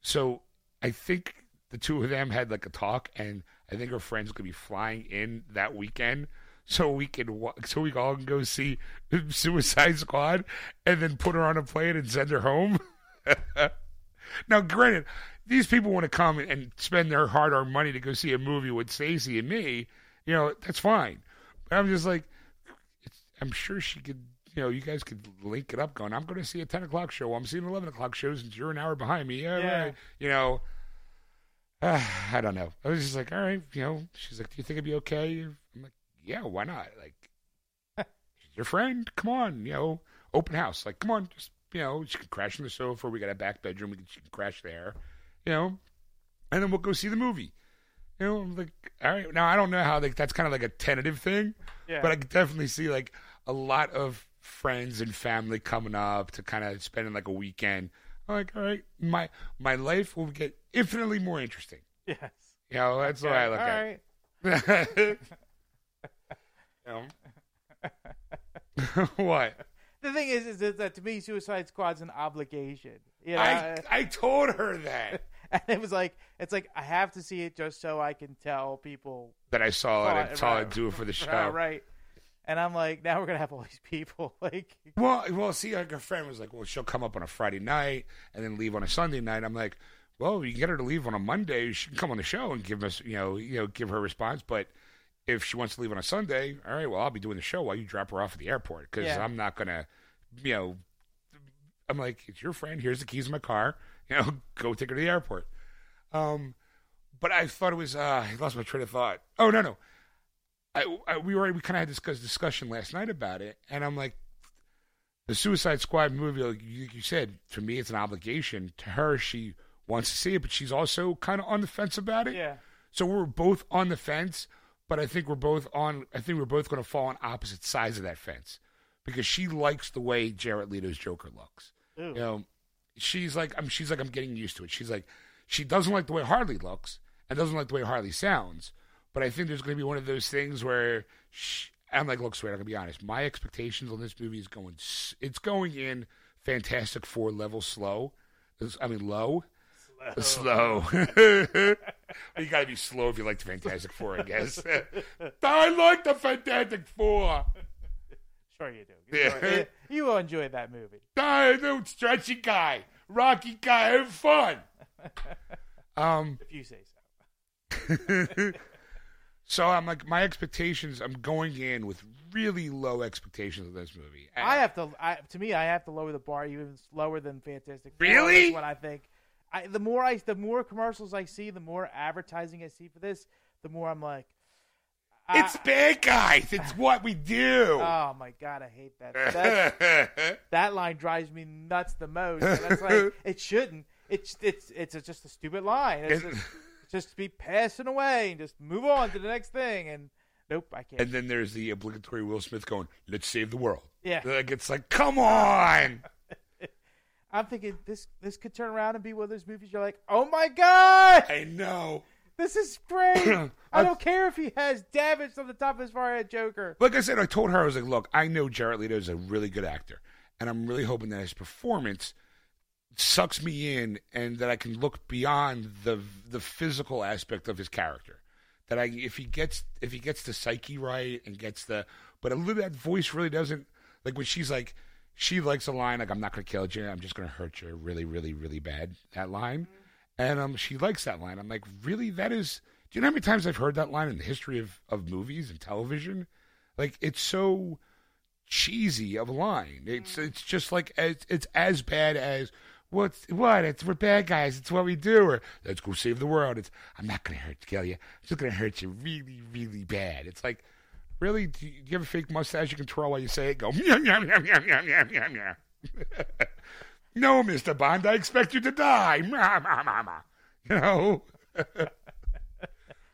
Speaker 2: So I think the two of them had like a talk, and I think her friends could be flying in that weekend, so we can wa- so we all can go see Suicide Squad, and then put her on a plane and send her home. now, granted, these people want to come and spend their hard-earned money to go see a movie with Stacey and me. You know, that's fine. But I'm just like, it's, I'm sure she could. You know, you guys could link it up. Going, I'm going to see a 10 o'clock show. I'm seeing 11 o'clock shows, and you're an hour behind me. Yeah,
Speaker 1: Yeah.
Speaker 2: right. You know, uh, I don't know. I was just like, all right, you know. She's like, do you think it'd be okay? I'm like, yeah, why not? Like, she's your friend. Come on, you know, open house. Like, come on, just you know, she can crash on the sofa. We got a back bedroom. We can, she can crash there. You know, and then we'll go see the movie. You know, I'm like, all right. Now I don't know how like that's kind of like a tentative thing,
Speaker 1: Yeah.
Speaker 2: but I could definitely see like a lot of friends and family coming up to kind of spending like a weekend. I'm like, all right, my my life will get infinitely more interesting.
Speaker 1: yes.
Speaker 2: You know, that's the way I look
Speaker 1: right.
Speaker 2: at know? what?
Speaker 1: The thing is, is that to me, Suicide Squad's an obligation. You know,
Speaker 2: I I told her that
Speaker 1: and it was like, it's like I have to see it just so I can tell people.
Speaker 2: that I saw it. and
Speaker 1: Right,
Speaker 2: saw it do it for the show.
Speaker 1: Right, right. And I'm like, now we're gonna have all these people. Like,
Speaker 2: Well, well, see, like her friend was like, well, she'll come up on a Friday night and then leave on a Sunday night. I'm like, well, you get her to leave on a Monday. She can come on the show and give us, you know, you know, give her response. But if she wants to leave on a Sunday, all right, well, I'll be doing the show while you drop her off at the airport because
Speaker 1: Yeah.
Speaker 2: I'm not gonna, you know, I'm like, it's your friend. Here's the keys to my car. You know, go take her to the airport. Um, but I thought it was. Uh, I lost my train of thought. Oh no, no. I, I we already we kind of had this discussion last night about it, and I'm like, the Suicide Squad movie, like you, you said, to me, it's an obligation. To her, she wants to see it, but she's also kind of on the fence about it.
Speaker 1: yeah,
Speaker 2: So we're both on the fence, but I think we're both on. I think we're both going to fall on opposite sides of that fence because she likes the way Jared Leto's Joker looks.
Speaker 1: Ooh.
Speaker 2: You know, she's like, I'm. She's like, I'm getting used to it. She's like, she doesn't like the way Harley looks and doesn't like the way Harley sounds. But I think there's going to be one of those things where I'm like, look, sweet, I'm going to be honest. My expectations on this movie is going, it's going in Fantastic Four level slow. I mean, low. Slow. you got to be slow if you like the Fantastic Four, I guess. I like the Fantastic Four.
Speaker 1: sure you do. You,
Speaker 2: Yeah.
Speaker 1: enjoy- you will enjoy that movie.
Speaker 2: I do stretchy guy, rocky guy, have fun. Um,
Speaker 1: If you say so.
Speaker 2: So I'm like, my expectations. I'm going in with really low expectations of this movie.
Speaker 1: I have to. I, to me, I have to lower the bar even lower than Fantastic. Four.
Speaker 2: Really?
Speaker 1: That's what I think. I, the more I, the more commercials I see, the more advertising I see for this, the more I'm like, I-
Speaker 2: it's bad guys. It's what we do.
Speaker 1: oh my god, I hate that. That, line drives me nuts the most. Like it shouldn't. It's it's it's just a stupid line. It's, just, it's just be passing away and just move on to the next thing. And nope, I can't.
Speaker 2: and then there's the obligatory Will Smith going, "Let's save the world."
Speaker 1: yeah,
Speaker 2: Like it's like, come on.
Speaker 1: I'm thinking this this could turn around and be one of those movies. You're like, oh my god,
Speaker 2: I know.
Speaker 1: this is great. I don't care if he has damage on the top of his forehead, Joker.
Speaker 2: Like I said, I told her I was like, "Look, I know Jared Leto is a really good actor, and I'm really hoping that his performance sucks me in, and that I can look beyond the the physical aspect of his character. That I, if he gets if he gets the psyche right and gets the, but a little that voice really doesn't like when she's like." She likes a line like "I'm not going to kill you. I'm just going to hurt you really, really, really bad." That line, and um, she likes that line. I'm like, really? That is. Do you know how many times I've heard that line in the history of of movies and television? Like it's so cheesy of a line. It's it's just like it's, it's as bad as what's what? It's we're bad guys. It's what we do. Or let's go save the world. It's I'm not gonna hurt kill you. I'm just gonna hurt you really really bad. It's like really. Do you, do you have a fake mustache you can twirl while you say it? Go yum yum yum yum yum yum yum yum. no, Mister Bond. I expect you to die. Ma, ma, ma, ma. You know.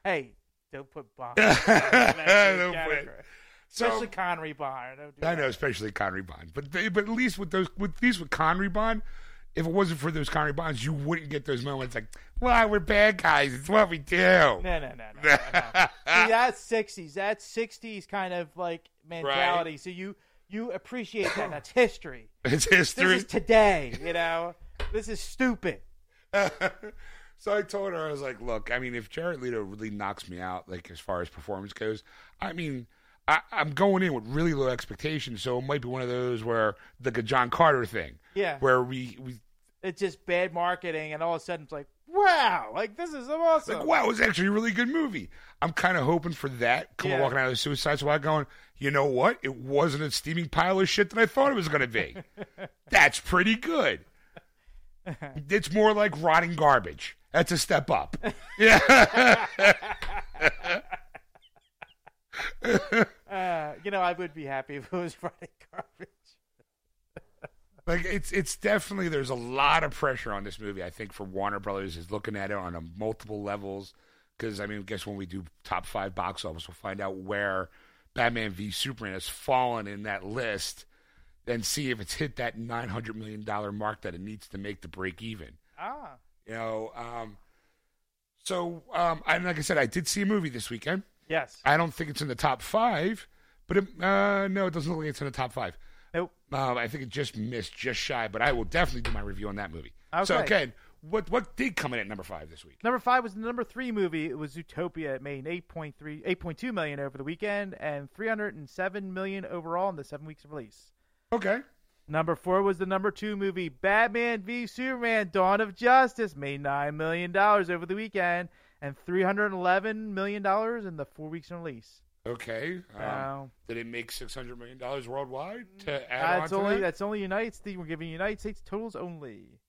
Speaker 1: hey, don't put Bond.
Speaker 2: Don't put- So-
Speaker 1: Especially Connery Bond. Don't
Speaker 2: I know, especially Connery Bond. But they, but at least with those with least with Connery Bond, if it wasn't for those Connery Bonds, you wouldn't get those moments like, "Well, we're bad guys. It's what we do."
Speaker 1: No, no, no, no. no. See, that's sixties. That's sixties kind of like mentality. So you you appreciate that. That's history.
Speaker 2: It's history.
Speaker 1: This is today. You know, this is stupid.
Speaker 2: so I told her I was like, "Look, I mean, if Jared Leto really knocks me out, like as far as performance goes, I mean." I, I'm going in with really low expectations, so it might be one of those where like a John Carter thing,
Speaker 1: Yeah.
Speaker 2: where we, we
Speaker 1: It's just bad marketing, and all of a sudden it's like, wow, like this is awesome.
Speaker 2: Like, wow, it was actually a really good movie. I'm kind of hoping for that. Come
Speaker 1: Yeah.
Speaker 2: walking out of the Suicide Squad going, you know what? It wasn't a steaming pile of shit that I thought it was going to be. That's pretty good. It's more like rotting garbage. That's a step up. Yeah.
Speaker 1: Uh, you know, I would be happy if it was rotting garbage.
Speaker 2: Like it's it's definitely there's a lot of pressure on this movie. I think for Warner Brothers is looking at it on a multiple levels because I mean, I guess when we do top five box office, we'll find out where Batman v Superman has fallen in that list, and see if it's hit that nine hundred million dollar mark that it needs to make to break even.
Speaker 1: Ah,
Speaker 2: You know, um, so um, and like I said, I did see a movie this weekend.
Speaker 1: yes.
Speaker 2: I don't think it's in the top five, but it, uh, no, it doesn't look like it's in the top five.
Speaker 1: Nope.
Speaker 2: Um, I think it just missed just shy, but I will definitely do my review on that movie. So
Speaker 1: Okay.
Speaker 2: what what did come in at number five this week?
Speaker 1: Number five was the number three movie. It was Zootopia. It made 8.3, 8.2 million over the weekend and 307 million overall in the seven weeks of release.
Speaker 2: Okay,
Speaker 1: Number four was the number two movie, Batman v Superman: Dawn of Justice, made nine million dollars over the weekend and 311 million dollars in the four weeks of release.
Speaker 2: Okay. Um,
Speaker 1: Wow.
Speaker 2: did it make six hundred million dollars worldwide to add
Speaker 1: That's
Speaker 2: on
Speaker 1: only
Speaker 2: that?
Speaker 1: that's only United States. We're giving United States totals only.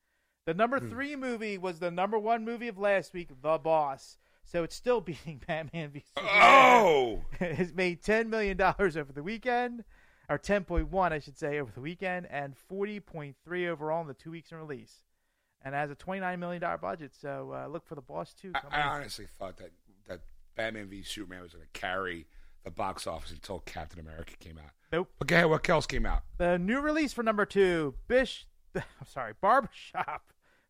Speaker 1: The number
Speaker 2: Hmm.
Speaker 1: three movie was the number one movie of last week, The Boss. So it's still beating Batman v Superman.
Speaker 2: Oh,
Speaker 1: it's made ten million dollars over the weekend, or ten point one, I should say, over the weekend, and forty point three overall in the two weeks in release, and has a twenty nine million dollar budget. So uh, look for the Boss too.
Speaker 2: I, I honestly thought that that Batman v Superman was going to carry the box office until Captain America came out.
Speaker 1: Nope.
Speaker 2: Okay, what else came out?
Speaker 1: The new release for number two, Bish. I'm sorry, Barbershop.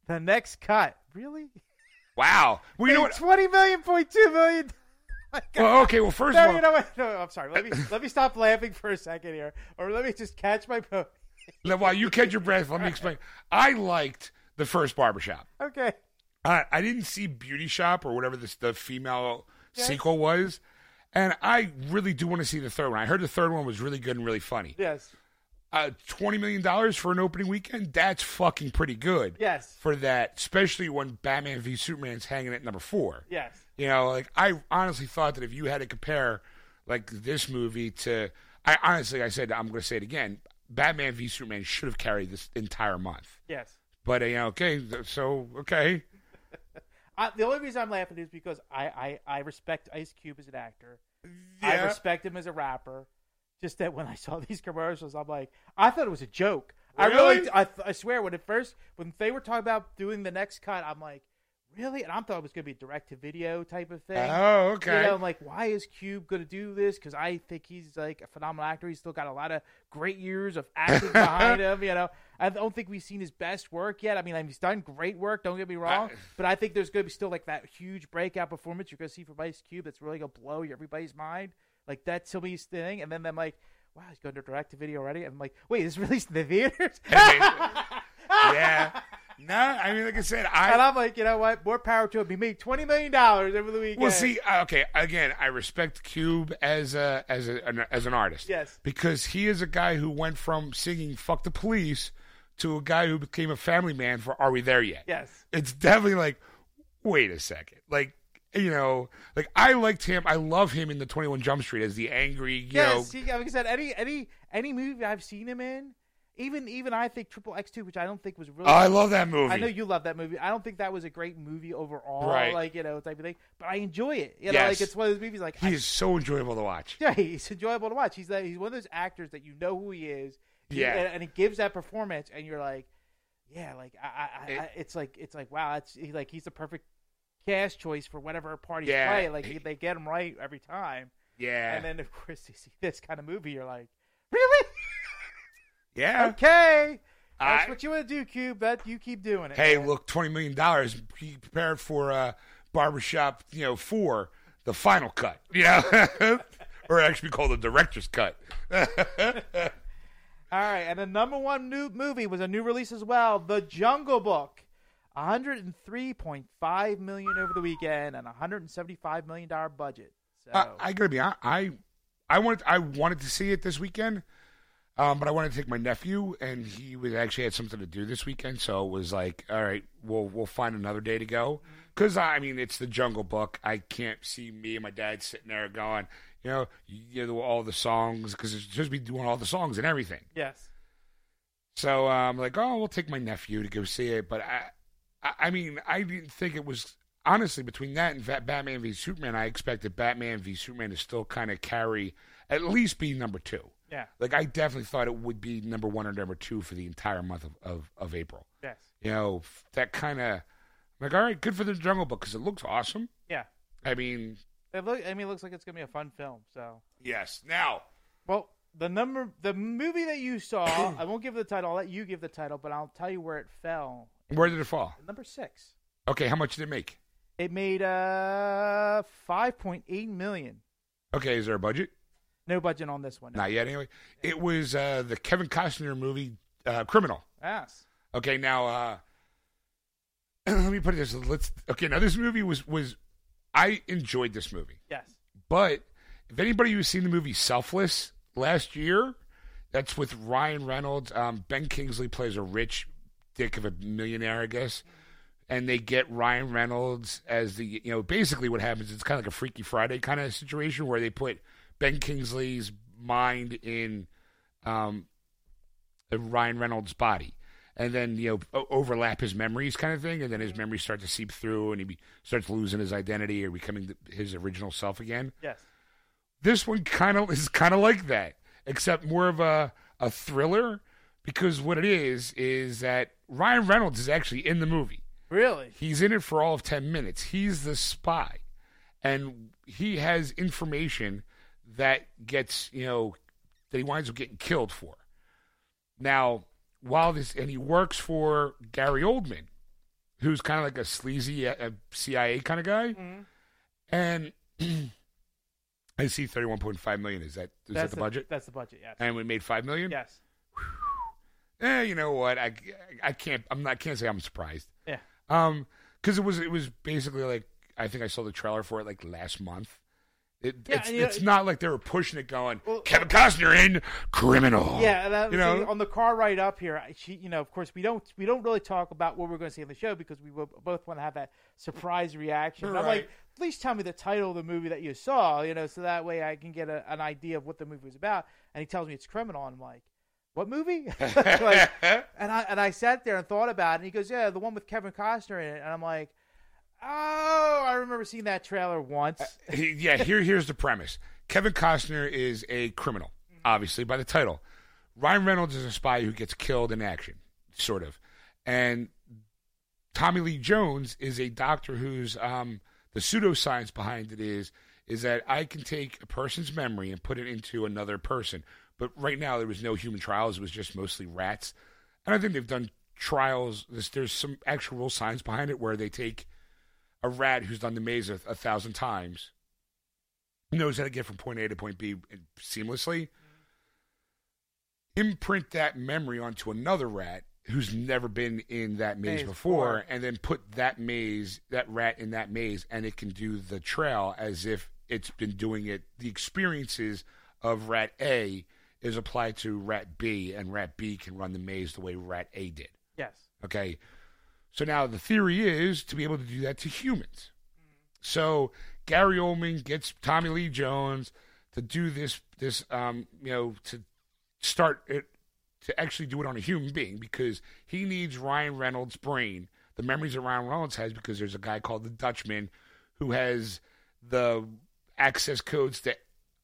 Speaker 1: The next cut. Really?
Speaker 2: Wow. Well, you know what?
Speaker 1: Twenty million point two million.
Speaker 2: Well, okay. Well, first
Speaker 1: no,
Speaker 2: of all,
Speaker 1: you know what? No, I'm sorry. Let me let me stop laughing for a second here, or let me just catch my breath.
Speaker 2: While you catch your breath, let me explain. I liked the first barbershop.
Speaker 1: Okay.
Speaker 2: I, I didn't see Beauty Shop or whatever this, the female
Speaker 1: Yes.
Speaker 2: sequel was, and I really do want to see the third one. I heard the third one was really good and really funny.
Speaker 1: Yes.
Speaker 2: Uh, Twenty million dollars for an opening weekend? That's fucking pretty good
Speaker 1: Yes.
Speaker 2: for that, especially when Batman v Superman's hanging at number four.
Speaker 1: Yes.
Speaker 2: You know, like I honestly thought that if you had to compare like this movie to, I honestly, I said I'm going to say it again. Batman v Superman should have carried this entire month.
Speaker 1: Yes.
Speaker 2: But you know, okay, so okay,
Speaker 1: I, the only reason I'm laughing is because I, I, I respect Ice Cube as an actor. I respect him as a rapper. Just that when I saw these commercials, I'm like, I thought it was a joke. I really,
Speaker 2: Really?
Speaker 1: I, I swear, when at first, when they were talking about doing the next cut, I'm like, really? And I thought it was going to be a direct to video type of thing.
Speaker 2: oh okay,
Speaker 1: You know, I'm like, why is Cube going to do this? Because I think he's like a phenomenal actor. He's still got a lot of great years of acting behind him. You know, I don't think we've seen his best work yet. I mean, he's done great work. Don't get me wrong,
Speaker 2: I-
Speaker 1: but I think there's going to be still like that huge breakout performance you're going to see from Ice Cube. That's really going to blow everybody's mind. Like that's to me's thing. And then I'm like, wow, he's going to direct to video already. And I'm like, wait, this released in the theaters.
Speaker 2: yeah. No, I mean, like I said, I And
Speaker 1: I'm like, you know what? More power to him. He made twenty million dollars over the weekend.
Speaker 2: well see. uh, Okay, again, I respect Cube as a as a an, as an artist.
Speaker 1: Yes.
Speaker 2: because he is a guy who went from singing "fuck the police" to a guy who became a family man for "Are We There Yet?"
Speaker 1: Yes.
Speaker 2: it's definitely like, wait a second, like. You know, like I liked him. I love him in the Twenty One Jump Street as the angry, you know,
Speaker 1: Yes, he, like I said, any any any movie I've seen him in, even even I think Triple X Two, which I don't think was really.
Speaker 2: Oh, I love that movie.
Speaker 1: I know you love that movie. I don't think that was a great movie overall,
Speaker 2: Right.
Speaker 1: like you know type of thing. But I enjoy it. You know,
Speaker 2: Yes.
Speaker 1: like it's one of those movies like
Speaker 2: He
Speaker 1: I-
Speaker 2: is so enjoyable to watch.
Speaker 1: yeah, he's enjoyable to watch. He's like, he's one of those actors that you know who he is. He-
Speaker 2: Yeah.
Speaker 1: and, and he gives that performance, and you're like, yeah, like I, I,
Speaker 2: It-
Speaker 1: I it's like it's like wow, it's he, like he's the perfect cast choice for whatever parties
Speaker 2: Yeah.
Speaker 1: play. Like they get him right every time,
Speaker 2: Yeah.
Speaker 1: and then of course you see this kind of movie, you're like, really?
Speaker 2: Yeah.
Speaker 1: Okay, that's
Speaker 2: I-
Speaker 1: what you want to do, Cube. That you keep doing it.
Speaker 2: Hey,
Speaker 1: man.
Speaker 2: look, twenty million dollars. Be prepared for uh, barbershop, you know, for the final cut. You know, or actually called the director's cut.
Speaker 1: All right, and the number one new movie was a new release as well, The Jungle Book. 103.5 million over the weekend and a 175 million dollar budget. So
Speaker 2: I, I gotta be. I I wanted I wanted to see it this weekend, um, but I wanted to take my nephew, and he was actually had something to do this weekend, so it was like, all right, we'll we'll find another day to go. Because I mean, it's the Jungle Book. I can't see me and my dad sitting there going, you know, you know all the songs because it's just be doing all the songs and everything.
Speaker 1: yes,
Speaker 2: So I'm like, oh, we'll take my nephew to go see it. But I, I, I mean, I didn't think it was honestly between that and Batman v Superman. I expected Batman v Superman to still kind of carry, at least be number two.
Speaker 1: Yeah,
Speaker 2: Like I definitely thought it would be number one or number two for the entire month of of, of April.
Speaker 1: yes,
Speaker 2: You know, that kind of like, all right, good for the Jungle Book because it looks awesome.
Speaker 1: yeah.
Speaker 2: I mean,
Speaker 1: It look, I mean, it looks like it's gonna be a fun film. So,
Speaker 2: yes. Now,
Speaker 1: well, the number, the movie that you saw, I won't give the title. I'll let you give the title, but I'll tell you where it fell.
Speaker 2: where did it fall?
Speaker 1: Number six.
Speaker 2: Okay, how much did it make?
Speaker 1: It made uh 5.8 million.
Speaker 2: Okay, is there a budget?
Speaker 1: No budget on this one.
Speaker 2: Not yet, anyway. It was uh, the Kevin Costner movie, uh, Criminal.
Speaker 1: Yes.
Speaker 2: Okay, now uh, let me put it this. Let's. Okay, now this movie was was I enjoyed this movie,
Speaker 1: Yes.
Speaker 2: but if anybody who's seen the movie Selfless last year, that's with Ryan Reynolds. Um, ben Kingsley plays a rich dick of a millionaire, I guess. And they get Ryan Reynolds as the you know basically what happens. It's kind of like a Freaky Friday kind of situation where they put Ben Kingsley's mind in um, Ryan Reynolds' body, and then you know overlap his memories, kind of thing, and then his memories start to seep through, and he starts losing his identity or becoming the, his original self again.
Speaker 1: Yes.
Speaker 2: This one kind of is kind of like that, except more of a a thriller because what it is is that Ryan Reynolds is actually in the movie.
Speaker 1: Really?
Speaker 2: He's in it for all of 10 minutes. He's the spy. And he has information that gets, you know, that he winds up getting killed for. Now, while this, and he works for Gary Oldman, who's kind of like a sleazy uh, CIA kind of guy. And I see 31.5 million. Is that, is that the budget?
Speaker 1: That's the budget. Yes.
Speaker 2: And we made 5 million?
Speaker 1: yes.
Speaker 2: Eh, you know what? I, I can't, I'm not, I can't say I'm surprised.
Speaker 1: Yeah.
Speaker 2: Um, because it was it was basically like I think I saw the trailer for it like last month. It,
Speaker 1: Yeah,
Speaker 2: it's
Speaker 1: you know,
Speaker 2: it's not like they were pushing it, going
Speaker 1: Well-
Speaker 2: Kevin Costner in Criminal.
Speaker 1: Yeah, that,
Speaker 2: you know,
Speaker 1: on the car ride up here, I- she, you know, of course, we don't we don't really talk about what we're going to see in the show because we both want to have that surprise reaction. And I'm like, at least tell me the title of the movie that you saw, you know, so that way I can get a, an idea of what the movie was about. And he tells me it's criminal, and I'm like, what movie? like, and I and I sat there and thought about it. And he goes, yeah, the one with Kevin Costner in it. And I'm like, oh, I remember seeing that trailer once.
Speaker 2: He- yeah. Here here's the premise. Kevin Costner is a criminal, obviously by the title. Ryan Reynolds is a spy who gets killed in action, sort of, and Tommy Lee Jones is a doctor who's um, the pseudoscience behind it is is that I can take a person's memory and put it into another person. But right now there was no human trials; it was just mostly rats. And I think they've done trials. There's, there's some actual science behind it where they take a rat who's done the maze a, a thousand times, knows how to get from point A to point B seamlessly, imprint that memory onto another rat who's never been in that maze,
Speaker 1: Maze
Speaker 2: before,
Speaker 1: before.
Speaker 2: and then put that maze, that rat in that maze, and it can do the trail as if it's been doing it. The experiences of rat A is applied to rat B, and rat B can run the maze the way rat A did.
Speaker 1: yes.
Speaker 2: Okay. So now the theory is to be able to do that to humans. So Gary Oldman gets Tommy Lee Jones to do this this um you know to start it to actually do it on a human being because he needs Ryan Reynolds' brain, the memories that Ryan Reynolds has because there's a guy called the Dutchman who has the access codes to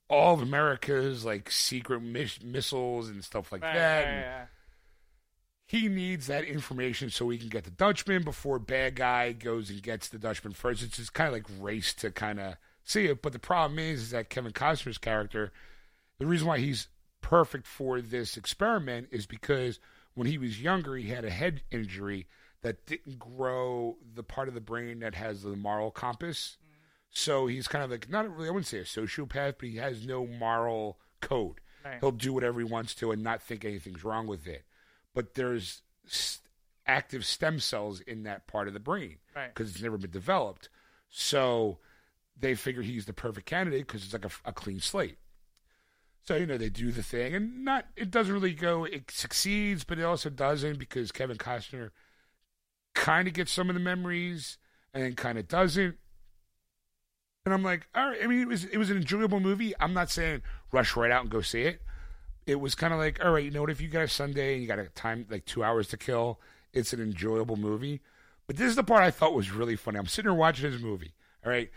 Speaker 2: all of America's like secret mis- missiles and stuff like
Speaker 1: Right,
Speaker 2: that.
Speaker 1: right,
Speaker 2: and-
Speaker 1: right.
Speaker 2: He needs that information so he can get the Dutchman before bad guy goes and gets the Dutchman first. It's just kind of like race to kind of see it. But the problem is, is that Kevin Costner's character, the reason why he's perfect for this experiment is because when he was younger, he had a head injury that didn't grow the part of the brain that has the moral compass. So he's kind of like not really, I wouldn't say a sociopath, but he has no moral code.
Speaker 1: Right.
Speaker 2: He'll do whatever he wants to and not think anything's wrong with it. But there's s- active stem cells in that part of the brain
Speaker 1: Right.
Speaker 2: because it's never been developed. So they figure he's the perfect candidate because it's like a, a clean slate. So you know they do the thing, and not it doesn't really go. It succeeds, but it also doesn't because Kevin Costner kind of gets some of the memories and then kind of doesn't. And I'm like, all right. I mean, it was it was an enjoyable movie. I'm not saying rush right out and go see it. It was kind of like, all right, you know what? If you got a Sunday and you got a time like two hours to kill, it's an enjoyable movie. But this is the part I thought was really funny. I'm sitting here watching this movie. All right,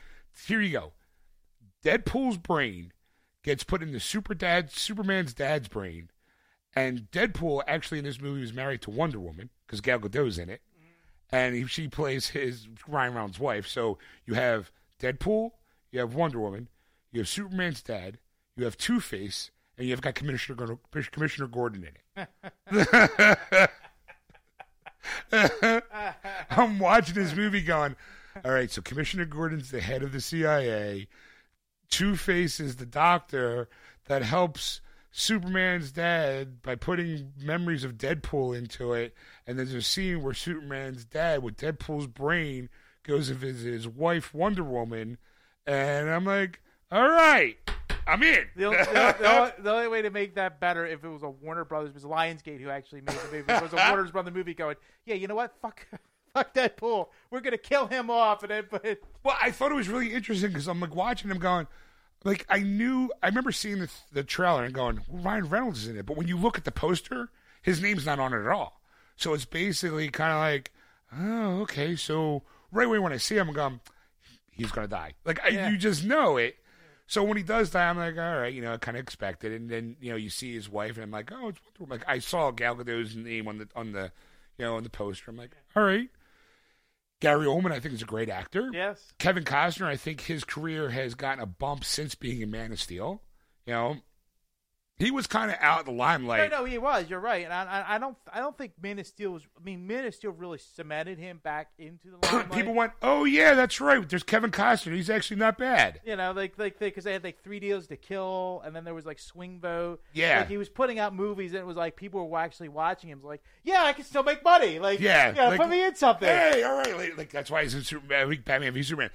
Speaker 2: here you go. Deadpool's brain gets put into Super Dad, Superman's dad's brain, and Deadpool actually in this movie was married to Wonder Woman because Gal Gadot's in it, and he, she plays his Ryan Reynolds' wife. So you have Deadpool, you have Wonder Woman, you have Superman's dad, you have Two Face, and you've got Commissioner Commissioner Gordon in it. I'm watching this movie going, all right, so Commissioner Gordon's the head of the CIA. Two Face is the doctor that helps Superman's dad by putting memories of Deadpool into it. And there's a scene where Superman's dad, with Deadpool's brain, goes and visits his wife, Wonder Woman. And I'm like, all right, I'm in.
Speaker 1: The only, the, the, only, the only way to make that better if it was a Warner Brothers, it was Lionsgate who actually made the movie. It was a Warner Brothers movie going, yeah, you know what? Fuck, fuck Deadpool. We're gonna kill him off, and then but
Speaker 2: Well, I thought it was really interesting because I'm like watching him going, like I knew, I remember seeing the, the trailer and going, well, Ryan Reynolds is in it, but when you look at the poster, his name's not on it at all. So it's basically kind of like, oh, okay. So right away when I see him, I'm going, he's gonna die. Like I,
Speaker 1: Yeah.
Speaker 2: you just know it. So when he does die, I'm like, all right, you know, I kind of expected. And then you know, you see his wife, and I'm like, oh, it's Wonder Woman. Like I saw Gal Gadot's name on the on the, you know, on the poster. I'm like, all right. Gary Oldman, I think, is a great actor.
Speaker 1: yes,
Speaker 2: Kevin Costner, I think his career has gotten a bump since being in Man of Steel. You know, he was kind of out of the limelight.
Speaker 1: no, no, he was. You're right, and I, I, I don't, I don't think Man of Steel was. I mean, Man of Steel really cemented him back into the limelight.
Speaker 2: People went, "Oh yeah, that's right. There's Kevin Costner. He's actually not bad."
Speaker 1: You know, like like because they had like three days to kill, and then there was like Swing Vote.
Speaker 2: Yeah.
Speaker 1: like he was putting out movies, and it was like people were actually watching him. Like, yeah, I can still make money. Like,
Speaker 2: Yeah,
Speaker 1: you know,
Speaker 2: like,
Speaker 1: put me in something.
Speaker 2: Hey, all right, like, that's why he's in Superman, Batman v Superman.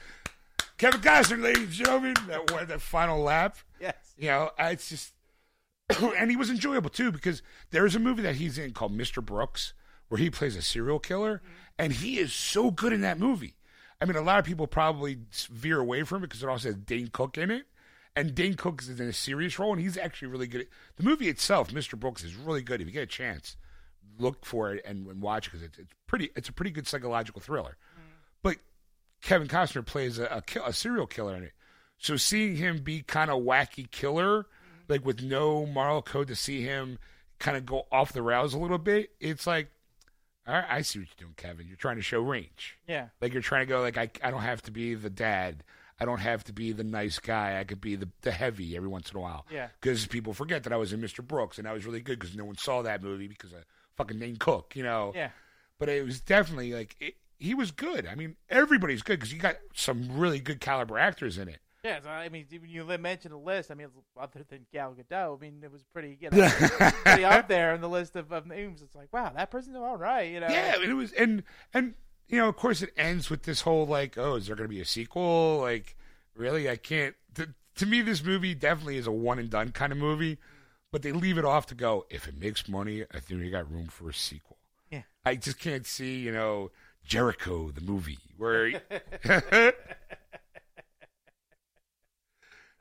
Speaker 2: Kevin Costner, ladies and gentlemen, that that final lap.
Speaker 1: Yes,
Speaker 2: You know, it's just, and he was enjoyable too because there's a movie that he's in called Mr. Brooks where he plays a serial killer, mm-hmm. and he is so good in that movie. I mean, a lot of people probably veer away from it because it also has Dane Cook in it, and Dane Cook is in a serious role, and he's actually really good. At, the movie itself, Mr. Brooks, is really good. If you get a chance, look for it and, and watch it because it's, it's pretty. It's a pretty good psychological thriller. Mm. But Kevin Costner plays a, a, kill, a serial killer in it. So seeing him be kind of wacky killer, like with no moral code, to see him kind of go off the rails a little bit, it's like, all right, I see what you're doing, Kevin. You're trying to show range.
Speaker 1: yeah,
Speaker 2: Like you're trying to go like I, I don't have to be the dad. I don't have to be the nice guy. I could be the, the heavy every once in a while.
Speaker 1: Yeah.
Speaker 2: Because people forget that I was in Mr. Brooks and I was really good because no one saw that movie because I fucking Dane Cook, you know
Speaker 1: yeah.
Speaker 2: but it was definitely like it, he was good. I mean, everybody's good because you got some really good caliber actors in it.
Speaker 1: Yeah, so, I mean, when you mentioned the list, I mean, other than Gal Gadot, I mean, it was pretty, you know, pretty up there in the list of, of names. It's like, wow, that person's all right, you know.
Speaker 2: Yeah, it was, and and you know, of course, it ends with this whole like, oh, is there going to be a sequel? Like, really, I can't. To, to me, this movie definitely is a one and done kind of movie, but they leave it off to go. If it makes money, I think we got room for a sequel.
Speaker 1: Yeah.
Speaker 2: I just can't see, you know, Jericho the movie where.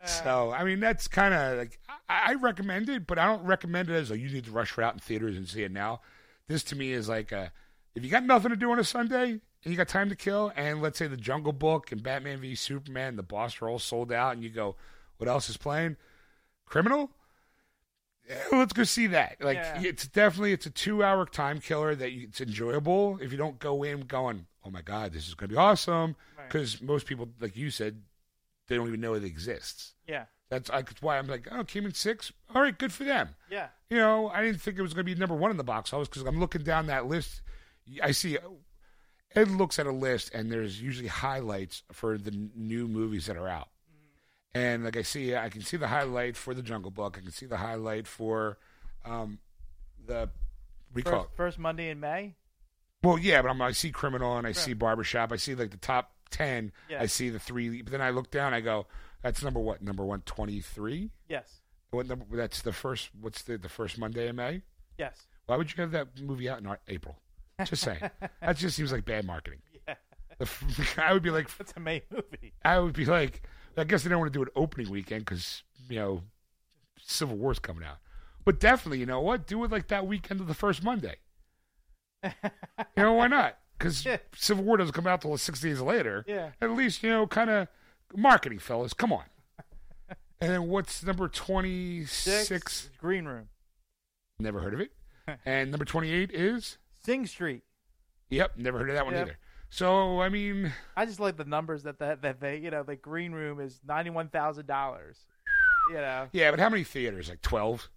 Speaker 2: Uh, so I mean that's kind of like I, I recommend it, but I don't recommend it as a you need to rush right out in theaters and see it now. This to me is like a, if you got nothing to do on a Sunday and you got time to kill, and let's say the Jungle Book and Batman v Superman, the boss are all sold out, and you go, what else is playing? Criminal. Yeah, let's go see that. Like
Speaker 1: Yeah.
Speaker 2: it's definitely it's a two hour time killer that you, it's enjoyable if you don't go in going, oh my god, this is going to be awesome.
Speaker 1: Right.
Speaker 2: Because most people, like you said, they don't even know it exists.
Speaker 1: Yeah.
Speaker 2: That's, I, that's why I'm like, oh, came in six. All right, good for them.
Speaker 1: Yeah.
Speaker 2: You know, I didn't think it was going to be number one in the box office because I'm looking down that list. I see Ed looks at a list and there's usually highlights for the n- new movies that are out. And like I see, I can see the highlight for the Jungle Book. I can see the highlight for um, the recall.
Speaker 1: First, first Monday in May.
Speaker 2: Well, yeah, but I'm, I see Criminal and I see Barbershop. I see like the top ten.
Speaker 1: Yeah.
Speaker 2: I see the three. But then I look down. I go, that's number what? Number one twenty three.
Speaker 1: Yes.
Speaker 2: What number? That's the first. What's the the first Monday in May?
Speaker 1: Yes.
Speaker 2: Why would you have that movie out in April? Just saying. that just seems like bad marketing.
Speaker 1: Yeah.
Speaker 2: The f- I would be like,
Speaker 1: That's a May movie.
Speaker 2: I would be like, I guess they don't want to do an opening weekend because you know, Civil War's coming out. But definitely, you know what? Do it like that weekend of the first Monday. You know why not? Because
Speaker 1: Yeah.
Speaker 2: Civil War doesn't come out till six days later.
Speaker 1: Yeah.
Speaker 2: At least you know, kind of marketing, fellas. Come on. and then what's number twenty
Speaker 1: Six. Green Room.
Speaker 2: Never heard of it. and number twenty eight is.
Speaker 1: Sing Street.
Speaker 2: Yep, never heard of that one
Speaker 1: Yep.
Speaker 2: either. So I mean,
Speaker 1: I just like the numbers that that, that they you know the Green Room is ninety one thousand dollars. You know.
Speaker 2: yeah, but how many theaters? Like twelve?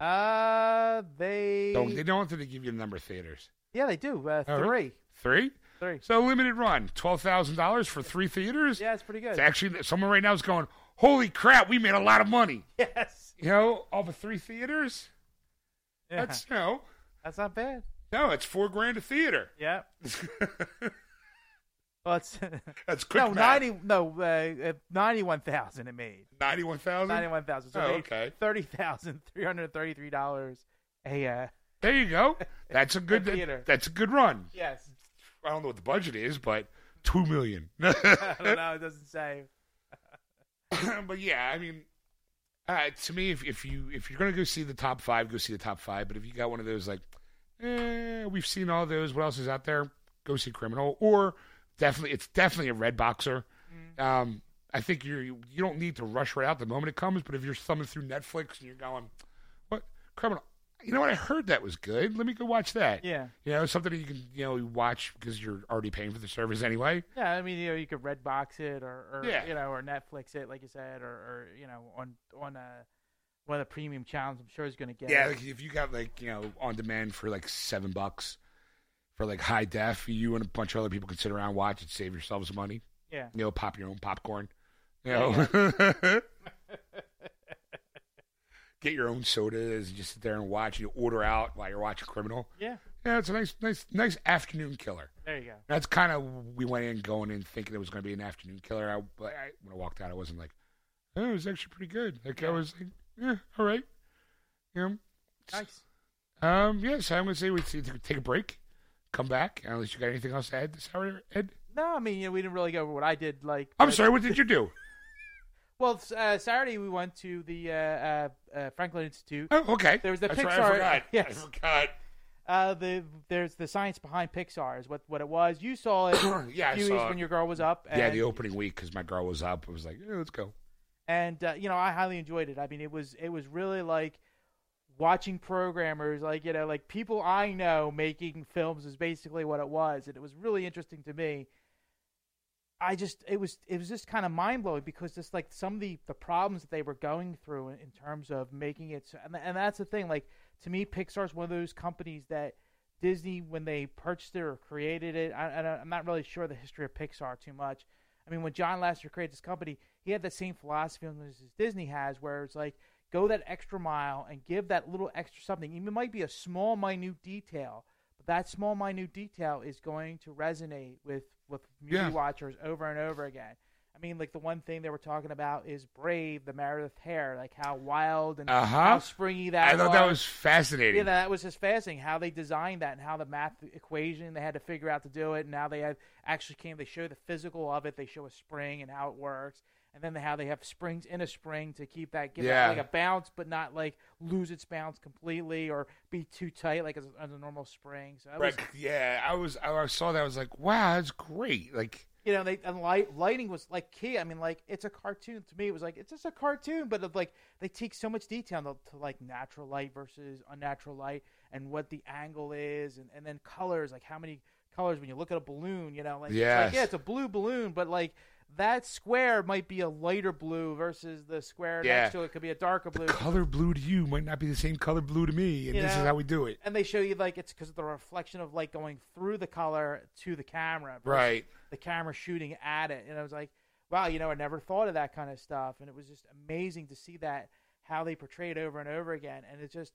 Speaker 1: Uh, they.
Speaker 2: Don't they don't have to give you the number of theaters?
Speaker 1: Yeah, they do. Uh,
Speaker 2: Oh,
Speaker 1: three.
Speaker 2: Three.
Speaker 1: Three.
Speaker 2: So limited run, twelve thousand dollars for three theaters.
Speaker 1: Yeah, it's pretty good.
Speaker 2: It's actually someone right now is going, "Holy crap, we made a lot of money!"
Speaker 1: Yes.
Speaker 2: You know, all the three theaters.
Speaker 1: Yeah.
Speaker 2: That's you know,
Speaker 1: That's not bad.
Speaker 2: no, it's four grand a theater.
Speaker 1: Yeah. Well, it's
Speaker 2: That's quick
Speaker 1: no
Speaker 2: math.
Speaker 1: ninety no uh, ninety one thousand it made
Speaker 2: Ninety-one thousand.
Speaker 1: ninety one thousand. So
Speaker 2: Oh, okay.
Speaker 1: Thirty thousand three hundred thirty three dollars. A uh,
Speaker 2: There you go. That's a good. That's a good run.
Speaker 1: yes.
Speaker 2: I don't know what the budget is, but two million.
Speaker 1: I don't know. It doesn't say.
Speaker 2: but yeah, I mean, uh, to me, if, if you if you're gonna go see the top five, go see the top five. But if you got one of those like, eh, we've seen all those. What else is out there? Go see Criminal, or definitely, it's definitely a Red Boxer. Um, I think you're you, you don't need to rush right out the moment it comes. But if you're thumbing through Netflix and you're going, what Criminal? You know what? I heard that was good. Let me go watch that.
Speaker 1: Yeah.
Speaker 2: You know, something that you can you know watch because you're already paying for the service anyway.
Speaker 1: Yeah, I mean, you know, you could red box it or, or
Speaker 2: Yeah.
Speaker 1: you know, or Netflix it, like you said, or, or you know, on on uh, one of the premium channels. I'm sure is going to get.
Speaker 2: Yeah, like if you got like you know on demand for like seven bucks for like high def, you and a bunch of other people can sit around watch and save yourselves money.
Speaker 1: yeah.
Speaker 2: You know, pop your own popcorn. You know, get your own sodas and just sit there and watch. You order out while you're watching Criminal.
Speaker 1: Yeah.
Speaker 2: Yeah, it's a nice, nice, nice afternoon killer.
Speaker 1: There you go.
Speaker 2: That's kind of we went in going in thinking it was going to be an afternoon killer. I, but I, when I walked out, I wasn't like, oh, it was actually pretty good. Like I was like, yeah, all right. You know,
Speaker 1: Nice.
Speaker 2: um, yeah, so I'm going to say we take take a break, come back. Unless you got anything else to add this hour, Ed?
Speaker 1: No, I mean, you know, we didn't really go over what I did. Like,
Speaker 2: I'm sorry, what did you do?
Speaker 1: Well, uh, Saturday we went to the uh, uh, uh, Franklin Institute.
Speaker 2: Oh, okay.
Speaker 1: There was the
Speaker 2: That's
Speaker 1: Pixar.
Speaker 2: right, I forgot. I
Speaker 1: Yes.
Speaker 2: forgot.
Speaker 1: Uh, the there's the science behind Pixar is what what it was. You saw it
Speaker 2: Yeah, I saw it.
Speaker 1: when your girl was up. And,
Speaker 2: Yeah, the opening week because my girl was up. I was like, yeah, let's go.
Speaker 1: and uh, you know I highly enjoyed it. I mean, it was it was really like watching programmers, like you know, like people I know making films is basically what it was, and it was really interesting to me. I just it was it was just kind of mind blowing because just like some of the the problems that they were going through in, in terms of making it, so, and, and that's the thing. Like to me, Pixar's one of those companies that Disney, when they purchased it or created it, I, I'm not really sure the history of Pixar too much. I mean, when John Lasseter created this company, he had the same philosophy as Disney has, where it's like go that extra mile and give that little extra something. Even might be a small, minute detail, but that small, minute detail is going to resonate with with movie
Speaker 2: Yeah.
Speaker 1: watchers over and over again. I mean, like the one thing they were talking about is Brave, the Merida hair, like how wild and
Speaker 2: Uh-huh.
Speaker 1: how springy that
Speaker 2: I thought that
Speaker 1: was.
Speaker 2: was fascinating.
Speaker 1: Yeah, that was just fascinating how they designed that and how the math equation they had to figure out to do it. And now they have actually came. They show the physical of it. They show a spring and how it works, and then they, how they have springs in a spring to keep that give
Speaker 2: Yeah.
Speaker 1: that like a bounce, but not like lose its bounce completely or be too tight like as, as a normal spring. So
Speaker 2: Right,
Speaker 1: was
Speaker 2: yeah, I was I saw that I was like, wow, that's great. Like
Speaker 1: You know, they and light lighting was like key. I mean, like it's a cartoon to me. It was like it's just a cartoon, but it, like they take so much detail to, to like natural light versus unnatural light, and what the angle is, and, and then colors, like how many colors when you look at a balloon. You know, like, it's like yeah, it's a blue balloon, but like that square might be a lighter blue versus the square
Speaker 2: Yeah.
Speaker 1: next to it could be a darker blue.
Speaker 2: Color blue to you might not be the same color blue to me, and
Speaker 1: You
Speaker 2: this is how we do it.
Speaker 1: and they show you like it's because of the reflection of light going through the color to the camera,
Speaker 2: Right.
Speaker 1: The camera shooting at it, and I was like, wow, you know, I never thought of that kind of stuff, and it was just amazing to see that how they portray it over and over again, and it's just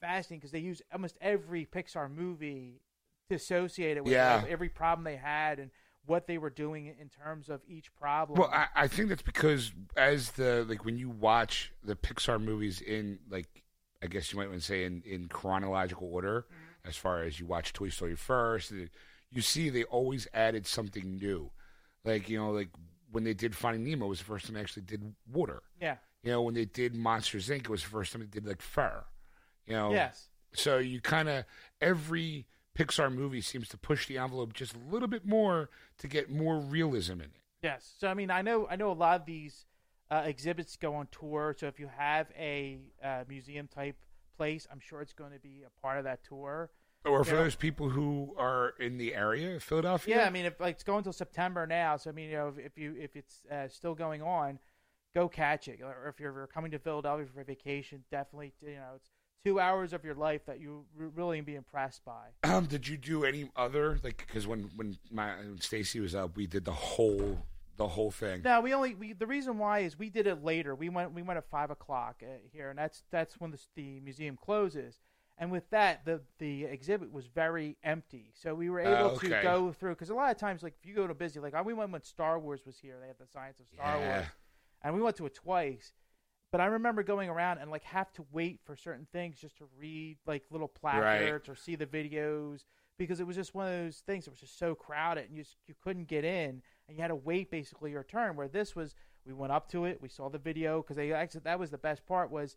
Speaker 1: fascinating because they use almost every Pixar movie to associate it with
Speaker 2: Yeah.
Speaker 1: like, every problem they had and what they were doing in terms of each problem.
Speaker 2: Well, I, I think that's because as the like when you watch the Pixar movies in like I guess you might want to say in, in chronological order, mm-hmm. as far as you watch Toy Story first, you see they always added something new. Like you know, like when they did Finding Nemo was the first time they actually did water.
Speaker 1: yeah.
Speaker 2: You know, when they did Monsters Inc. it was the first time they did like fur. You know,
Speaker 1: Yes.
Speaker 2: so you kind of every Pixar movie seems to push the envelope just a little bit more to get more realism in it.
Speaker 1: Yes. So I mean, I know I know a lot of these uh, exhibits go on tour. So if you have a uh, museum type place, I'm sure it's going to be a part of that tour.
Speaker 2: Or for those people who are in the area, of Philadelphia.
Speaker 1: Yeah, I mean, if like it's going till September now, so I mean, you know, if, if you if it's uh, still going on, go catch it. Or if you're coming to Philadelphia for vacation, definitely, you know, it's two hours of your life that you really be impressed by.
Speaker 2: Um, did you do any other like? Because when when my when Stacy was up, we did the whole the whole thing.
Speaker 1: No, we only we the reason why is we did it later. We went we went at five o'clock uh, here, and that's that's when the, the museum closes. And with that, the the exhibit was very empty, so we were able
Speaker 2: Oh,
Speaker 1: to go through. Because a lot of times, like if you go to busy, like we went when Star Wars was here, they had the Science of Star
Speaker 2: Yeah.
Speaker 1: Wars, and we went to it twice. But I remember going around and like have to wait for certain things just to read like little placards or see the videos because it was just one of those things that was just so crowded and you just, you couldn't get in and you had to wait basically your turn. Where this was, we went up to it, we saw the video because they actually that was the best part was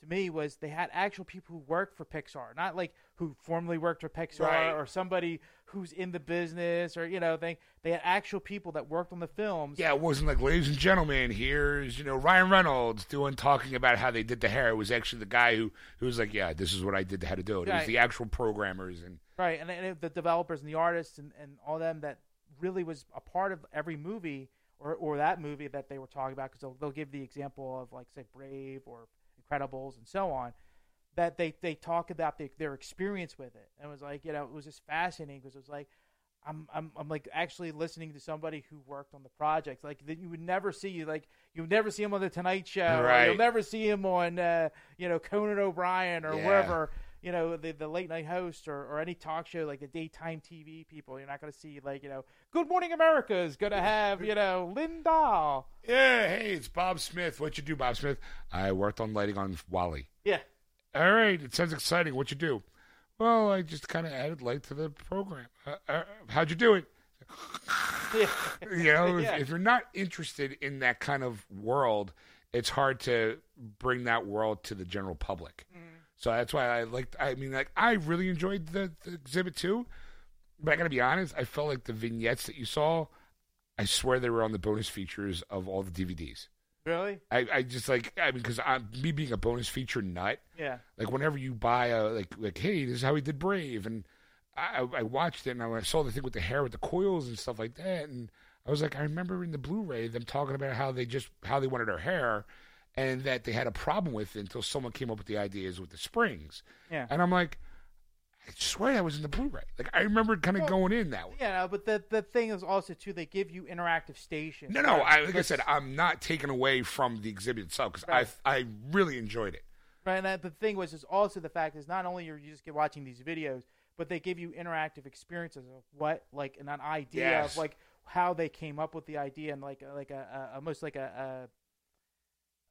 Speaker 1: to me was they had actual people who worked for Pixar, not like who formerly worked for Pixar
Speaker 2: Right.
Speaker 1: or somebody who's in the business or you know they they had actual people that worked on the films.
Speaker 2: Yeah, it wasn't like, ladies and gentlemen, here's you know Ryan Reynolds doing talking about how they did the hair. It was actually the guy who who was like, yeah, this is what I did to how to do it. It was the actual programmers and
Speaker 1: Right, and, and the developers and the artists and, and all them that really was a part of every movie or, or that movie that they were talking about because they'll, they'll give the example of like say Brave or Incredibles and so on that they, they talk about the, their experience with it and it was like you know it was just fascinating because it was like I'm, I'm I'm like actually listening to somebody who worked on the project like that you would never see like you would never see him on the Tonight Show
Speaker 2: Right.
Speaker 1: you'll never see him on uh, you know Conan O'Brien or
Speaker 2: Yeah.
Speaker 1: wherever you know the the late night host or, or any talk show like the daytime TV people. You're not going to see like you know Good Morning America is going to have you know Linda.
Speaker 2: yeah, hey, it's Bob Smith. What you do, Bob Smith? I worked on lighting on WALL-E.
Speaker 1: Yeah,
Speaker 2: All right, it sounds exciting. What you do? Well, I just kind of added light to the program. Uh, uh, how'd you do it?
Speaker 1: yeah,
Speaker 2: You know,
Speaker 1: Yeah.
Speaker 2: if, if you're not interested in that kind of world, it's hard to bring that world to the general public.
Speaker 1: Mm-hmm.
Speaker 2: So that's why I liked. I mean, like I really enjoyed the, the exhibit too. But I gotta be honest, I felt like the vignettes that you saw. I swear they were on the bonus features of all the DVDs.
Speaker 1: Really.
Speaker 2: I, I just like I mean because I'm me being a bonus feature nut.
Speaker 1: Yeah,
Speaker 2: Like whenever you buy a like like hey this is how he did Brave and I I watched it and I saw the thing with the hair with the coils and stuff like that and I was like I remember in the Blu-ray them talking about how they just how they wanted her hair and that they had a problem with it until someone came up with the ideas with the springs
Speaker 1: yeah.
Speaker 2: and I'm like I swear that was in the Blu-ray like I remember kind of
Speaker 1: Well,
Speaker 2: going in that way.
Speaker 1: Yeah, no, but the the thing is also too they give you interactive stations.
Speaker 2: No, no. I, like I said, I'm not taking away from the exhibit itself because
Speaker 1: Right.
Speaker 2: I I really enjoyed it.
Speaker 1: Right, and that, the thing was is also the fact is not only are you just get watching these videos, but they give you interactive experiences of what like an idea
Speaker 2: Yes.
Speaker 1: of like how they came up with the idea and like like a, a almost like a, a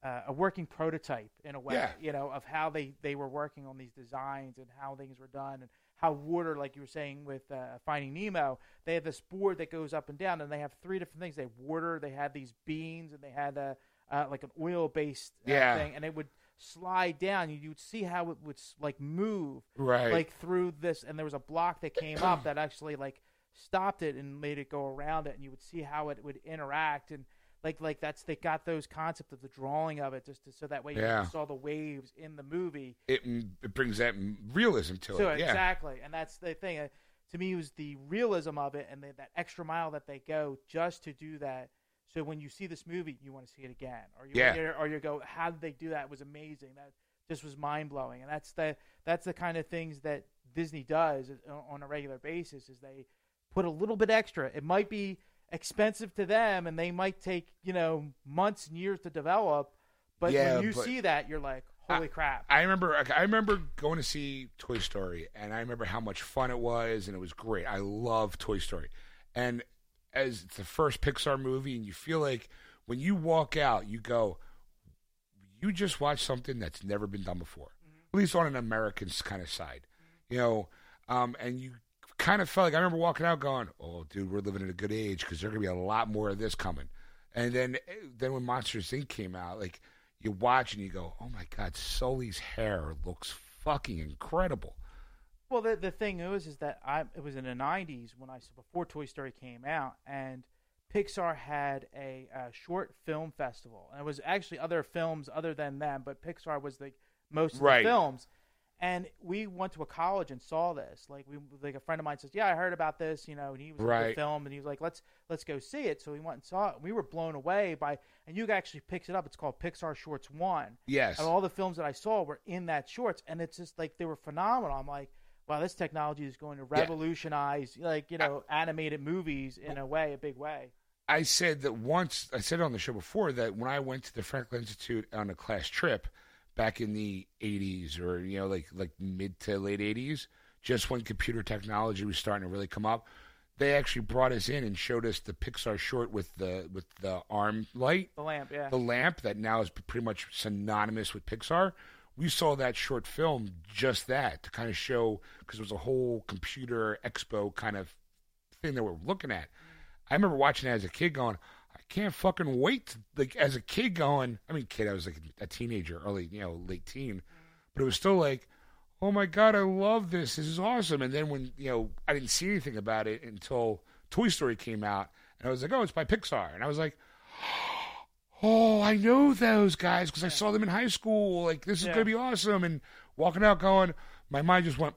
Speaker 1: a working prototype in a way,
Speaker 2: Yeah.
Speaker 1: you know, of how they they were working on these designs and how things were done and how water, like you were saying with uh, Finding Nemo, they have this board that goes up and down, and they have three different things. They have water, they had these beans, and they had a uh, like an oil based uh,
Speaker 2: Yeah.
Speaker 1: thing, and it would slide down. You would see how it would like move
Speaker 2: Right.
Speaker 1: like through this, and there was a block that came up that actually like stopped it and made it go around it, and you would see how it would interact and. Like, like that's they got those concept of the drawing of it just to, so that way
Speaker 2: Yeah.
Speaker 1: you saw the waves in the movie.
Speaker 2: It, it brings that realism to
Speaker 1: So
Speaker 2: it. Yeah.
Speaker 1: exactly, and that's the thing. Uh, to me, it was the realism of it and the, that extra mile that they go just to do that. So when you see this movie, you want to see it again, or you
Speaker 2: Yeah.
Speaker 1: or you go, "How did they do that? It was amazing. That just was mind blowing." And that's the that's the kind of things that Disney does on a regular basis. Is they put a little bit extra. It might be expensive to them, and they might take you know months and years to develop. But
Speaker 2: Yeah,
Speaker 1: when you
Speaker 2: but-
Speaker 1: see that, you're like, "Holy crap!"
Speaker 2: I remember I remember going to see Toy Story and I remember how much fun it was and it was great. I love Toy Story. And as it's the first Pixar movie and you feel like when you walk out you go you just watched something that's never been done before. At least on an American kind of side. You know, um, and you kind of felt like I remember walking out going, "Oh, dude, we're living in a good age because there's going to be a lot more of this coming." And then then when Monsters Inc came out, like you watch and you go, "Oh my God, Sully's hair looks fucking incredible."
Speaker 1: Well, the the thing is, is that I it was in the '90s when I before Toy Story came out, and Pixar had a, uh short film festival, and it was actually other films other than them, but Pixar was the most of
Speaker 2: Right.
Speaker 1: the films. And we went to a college and saw this. Like we, like a friend of mine says, "Yeah, I heard about this," you know, and he was at the film, and he was like, "Let's let's go see it." So we went and saw it. And we were blown away by, and you actually picks it up. It's called Pixar Shorts One.
Speaker 2: Yes.
Speaker 1: And all the films that I saw were in that shorts, and it's just like they were phenomenal. I'm like, wow, this technology is going to
Speaker 2: Yeah.
Speaker 1: revolutionize, like you know, animated movies in a way, a big way.
Speaker 2: I said that once. I said on the show before that when I went to the Franklin Institute on a class trip back in the '80s, or you know, like like mid to late '80s, just when computer technology was starting to really come up, they actually brought us in and showed us the Pixar short with the with the arm light,
Speaker 1: The lamp, yeah,
Speaker 2: the lamp that now is pretty much synonymous with Pixar. We saw that short film just that to kind of show because it was a whole computer expo kind of thing that we're looking at. I remember watching it as a kid going, I can't fucking wait. To, like as a kid going, I mean, kid, I was like a teenager, early, you know, late teen, but it was still like, oh my god, I love this. This is awesome. And then when you know, I didn't see anything about it until Toy Story came out, and I was like, oh, it's by Pixar, and I was like. Oh, I know those guys because I saw them in high school. Like this is
Speaker 1: Yeah.
Speaker 2: gonna be awesome, and walking out going, my mind just went.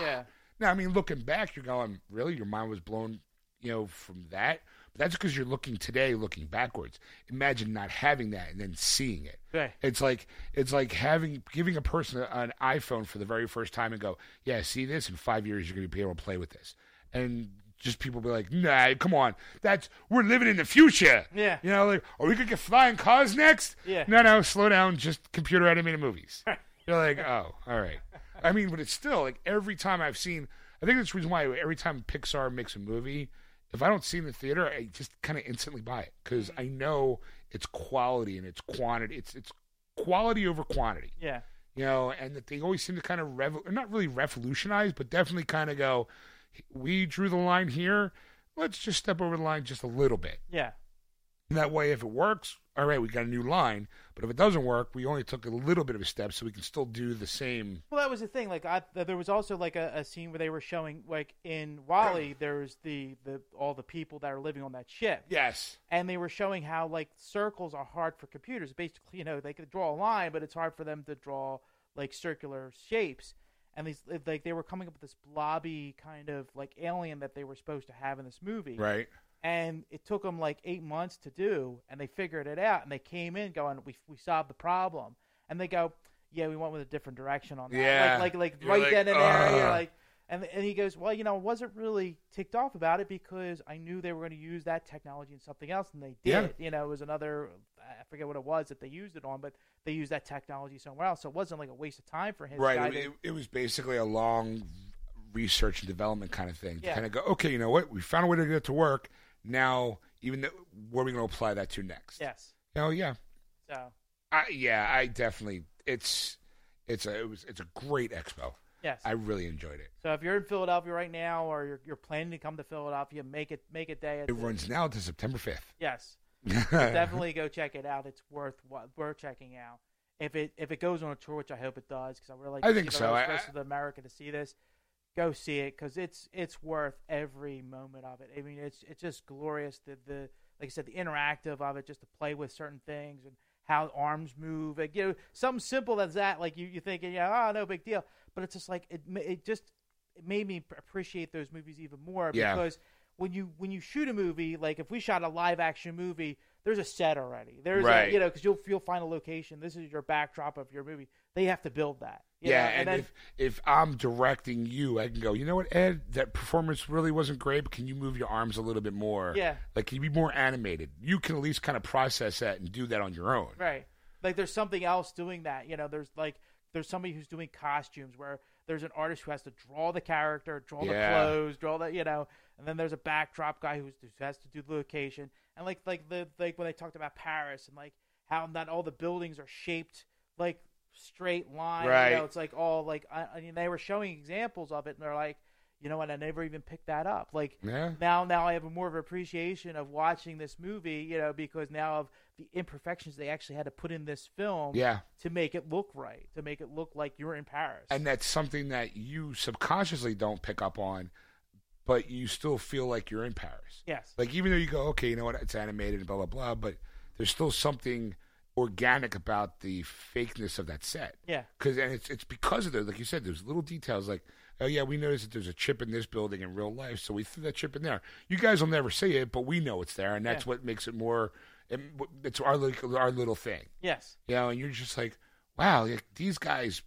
Speaker 1: yeah,
Speaker 2: Now, I mean, looking back, you're going, really? Your mind was blown, you know, from that? That's because you're looking today, looking backwards. Imagine not having that and then seeing it.
Speaker 1: Right.
Speaker 2: It's like it's like having giving a person an iPhone for the very first time and go, yeah, see this in five years you're going to be able to play with this, and just people be like, nah, come on, that's we're living in the future.
Speaker 1: Yeah.
Speaker 2: You know, like, are we gonna get flying cars next?
Speaker 1: Yeah.
Speaker 2: No, no, slow down. Just computer animated movies. You're like, oh, all right. I mean, but it's still like every time I've seen. I think that's the reason why every time Pixar makes a movie, if I don't see it in the theater, I just kind of instantly buy it because mm. I know it's quality and it's quantity. It's it's quality over quantity.
Speaker 1: yeah,
Speaker 2: You know, and that they always seem to kind of revo- not really revolutionize, but definitely kind of go. We drew the line here. Let's just step over the line just a little bit.
Speaker 1: yeah.
Speaker 2: And that way, if it works, all right, we got a new line. But if it doesn't work, we only took a little bit of a step, so we can still do the same.
Speaker 1: Well, that was the thing. Like, I, there was also like a, a scene where they were showing, like in WALL-E, there's the the all the people that are living on that ship.
Speaker 2: Yes.
Speaker 1: and they were showing how like circles are hard for computers. Basically, you know, they could draw a line, but it's hard for them to draw like circular shapes. And these like they were coming up with this blobby kind of like alien that they were supposed to have in this movie.
Speaker 2: Right.
Speaker 1: And it took them like eight months to do, and they figured it out. And they came in going, "We we solved the problem." And they go, "Yeah, we went with a different direction on that."
Speaker 2: Yeah.
Speaker 1: Like like like right
Speaker 2: like,
Speaker 1: then and there, you're like. And, and he goes, well, you know, I wasn't really ticked off about it because I knew they were going to use that technology in something else, and they did.
Speaker 2: Yeah.
Speaker 1: You know, it was another, I forget what it was that they used it on, but they used that technology somewhere else. So it wasn't like a waste of time for guy
Speaker 2: Right.
Speaker 1: to-
Speaker 2: It, it was basically a long research and development kind of thing
Speaker 1: Yeah.
Speaker 2: to kind of go, okay, you know what? We found a way to get it to work. Now, even though, where are we going to apply that to next?
Speaker 1: yes.
Speaker 2: Oh, yeah.
Speaker 1: So,
Speaker 2: I, yeah, I definitely. It's it's a it was it's a great expo.
Speaker 1: yes.
Speaker 2: I really enjoyed it.
Speaker 1: so if you're in Philadelphia right now or you're, you're planning to come to Philadelphia, make it make a day.
Speaker 2: It
Speaker 1: the-
Speaker 2: runs now to September fifth.
Speaker 1: Yes. definitely go check it out. It's worth worth checking out. If it if it goes on a tour, which I hope it does, because I really like
Speaker 2: I think so.
Speaker 1: the
Speaker 2: I-
Speaker 1: rest
Speaker 2: I-
Speaker 1: of America to see this. Go see it because it's it's worth every moment of it. I mean, it's it's just glorious. The the like I said, the interactive of it, just to play with certain things and how arms move. Like, you know, something simple as that. Like you you thinking, yeah, oh, no big deal. But it's just like it it just it made me appreciate those movies even more
Speaker 2: Yeah.
Speaker 1: because when you when you shoot a movie, like if we shot a live action movie, there's a set already. There's
Speaker 2: Right.
Speaker 1: a, you know because you'll you'll find a location. This is your backdrop of your movie. They have to build that.
Speaker 2: Yeah,
Speaker 1: know,
Speaker 2: and,
Speaker 1: then,
Speaker 2: if if I'm directing you, I can go. You know what, Ed? That performance really wasn't great. But can you move your arms a little bit more?
Speaker 1: Yeah.
Speaker 2: like can you be more animated? You can at least kind of process that and do that on your own.
Speaker 1: Right. Like there's something else doing that. You know, there's like there's somebody who's doing costumes where there's an artist who has to draw the character, draw the clothes, draw the you know, and then there's a backdrop guy who's, who has to do the location. And like like the like when they talked about Paris and like how not all the buildings are shaped like straight line. You know, it's like all like I, I mean they were showing examples of it and they're like, you know what, I never even picked that up. Like
Speaker 2: Yeah.
Speaker 1: now now I have a more of appreciation of watching this movie, you know, because now of the imperfections they actually had to put in this film
Speaker 2: Yeah.
Speaker 1: to make it look right, to make it look like you're in Paris.
Speaker 2: And that's something that you subconsciously don't pick up on, but you still feel like you're in Paris.
Speaker 1: yes.
Speaker 2: Like even though you go, okay, you know what, it's animated and blah blah blah, but there's still something organic about the fakeness of that set.
Speaker 1: yeah.
Speaker 2: Because and it's it's because of the like you said, there's little details like oh yeah, we noticed that there's a chip in this building in real life, so we threw that chip in there. You guys will never see it, but we know it's there, and that's
Speaker 1: Yeah.
Speaker 2: what makes it more. it- It's our little our little thing,
Speaker 1: Yes.
Speaker 2: you know. And you're just like, wow, like, these guys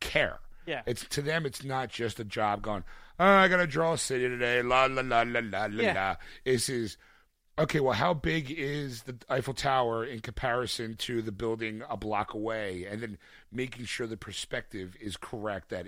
Speaker 2: care.
Speaker 1: Yeah.
Speaker 2: It's to them, it's not just a job going. Oh, I gotta draw a city today. La la la la la la
Speaker 1: Yeah.
Speaker 2: la. This is okay. Well, how big is the Eiffel Tower in comparison to the building a block away? And then making sure the perspective is correct. That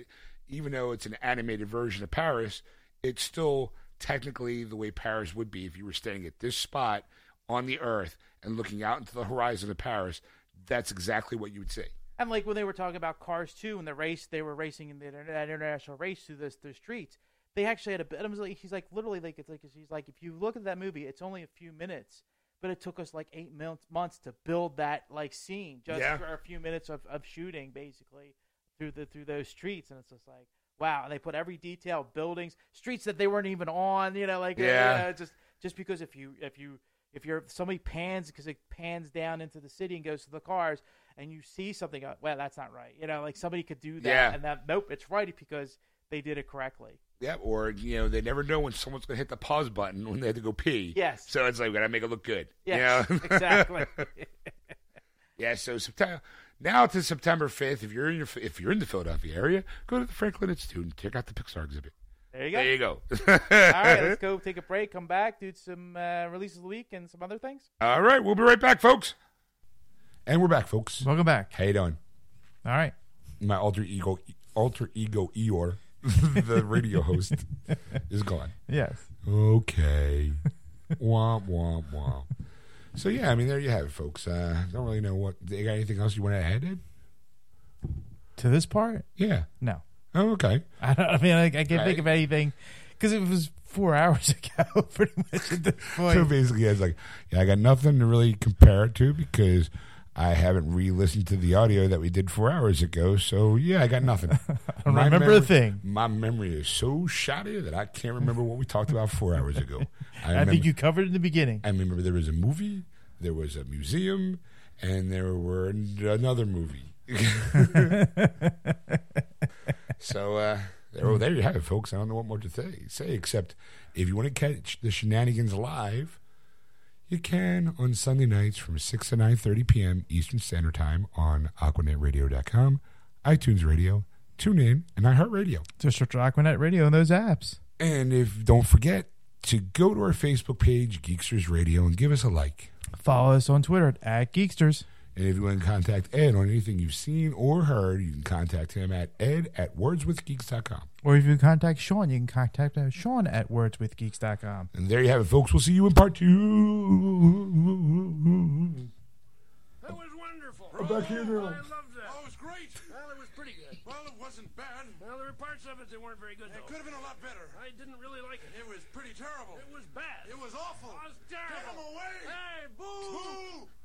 Speaker 2: even though it's an animated version of Paris, it's still technically the way Paris would be if you were staying at this spot on the Earth and looking out into the horizon of Paris. That's exactly what you would see.
Speaker 1: And like when they were talking about Cars 2 and the race, they were racing in the that international race through the streets. They actually had a bit. Like, he's like literally like it's like he's like if you look at that movie, it's only a few minutes, but it took us like eight months months to build that like scene just
Speaker 2: Yeah.
Speaker 1: for a few minutes of, of shooting basically through the through those streets, and it's just like wow. And they put every detail, buildings, streets that they weren't even on. You know, like uh,
Speaker 2: Yeah.
Speaker 1: you know, just just because if you if you if you're somebody pans because it pans down into the city and goes to the cars and you see something well that's not right you know like somebody could do that
Speaker 2: Yeah.
Speaker 1: and that nope it's right because they did it correctly
Speaker 2: Yeah, or you know, they never know when someone's gonna hit the pause button when they have to go pee.
Speaker 1: Yes.
Speaker 2: So it's like we gotta make it look good. you
Speaker 1: yes
Speaker 2: know?
Speaker 1: exactly
Speaker 2: yeah. So September now to September fifth. If you're in your if you're in the Philadelphia area, go to the Franklin Institute and check out the Pixar exhibit.
Speaker 1: there you go
Speaker 2: There you go.
Speaker 1: all right let's go take a break come back do some uh, releases of the week and some other things
Speaker 2: All right, we'll be right back, folks. And we're back, folks.
Speaker 3: Welcome back.
Speaker 2: How you doing?
Speaker 3: All right.
Speaker 2: My alter ego, alter ego Eeyore, the radio host, is gone.
Speaker 3: Yes.
Speaker 2: Okay. womp womp womp. So yeah, I mean there you have it, folks. Uh, don't really know what. You got anything else you want to add? Ed?
Speaker 3: To this part,
Speaker 2: Yeah.
Speaker 3: no.
Speaker 2: Oh, okay.
Speaker 3: I, don't, I mean, I, I can't
Speaker 2: Right.
Speaker 3: think of anything because it was four hours ago, pretty much at this
Speaker 2: So
Speaker 3: point.
Speaker 2: basically, it's like, yeah, I got nothing to really compare it to because I haven't re-listened to the audio that we did four hours ago. So yeah, I got nothing. I
Speaker 3: don't remember a thing.
Speaker 2: My memory is so shoddy that I can't remember what we talked about four hours ago. I,
Speaker 3: I
Speaker 2: remember,
Speaker 3: think you covered in the beginning.
Speaker 2: I remember there was a movie, there was a museum, and there were another movie. so uh, there, well, there you have it, folks. I don't know what more to say, say except if you want to catch the shenanigans live, you can on Sunday nights from 6 to 9.30 p.m. Eastern Standard Time on AquanetRadio.com, iTunes Radio, TuneIn, and iHeartRadio.
Speaker 3: Just search Aquanet Radio and those apps.
Speaker 2: And if don't forget to go to our Facebook page, Geeksters Radio, and give us a like.
Speaker 3: Follow us on Twitter at Geeksters.
Speaker 2: And if you want to contact Ed on anything you've seen or heard, you can contact him at ed at wordswithgeeks.com.
Speaker 3: Or if you contact Sean, you can contact uh, Sean at wordswithgeeks.com.
Speaker 2: And there you have it, folks. We'll see you in part two.
Speaker 4: That was wonderful.
Speaker 2: I'm back here now.
Speaker 4: I loved that.
Speaker 5: Oh, it was great.
Speaker 4: Well, it was pretty good.
Speaker 5: Well, it wasn't bad.
Speaker 4: Well, there were parts of it that weren't very good,
Speaker 5: It could have been a lot better.
Speaker 4: I didn't really like it.
Speaker 5: It was pretty terrible.
Speaker 4: It was bad.
Speaker 5: It was awful.
Speaker 4: It was terrible.
Speaker 5: Get
Speaker 4: terrible.
Speaker 5: him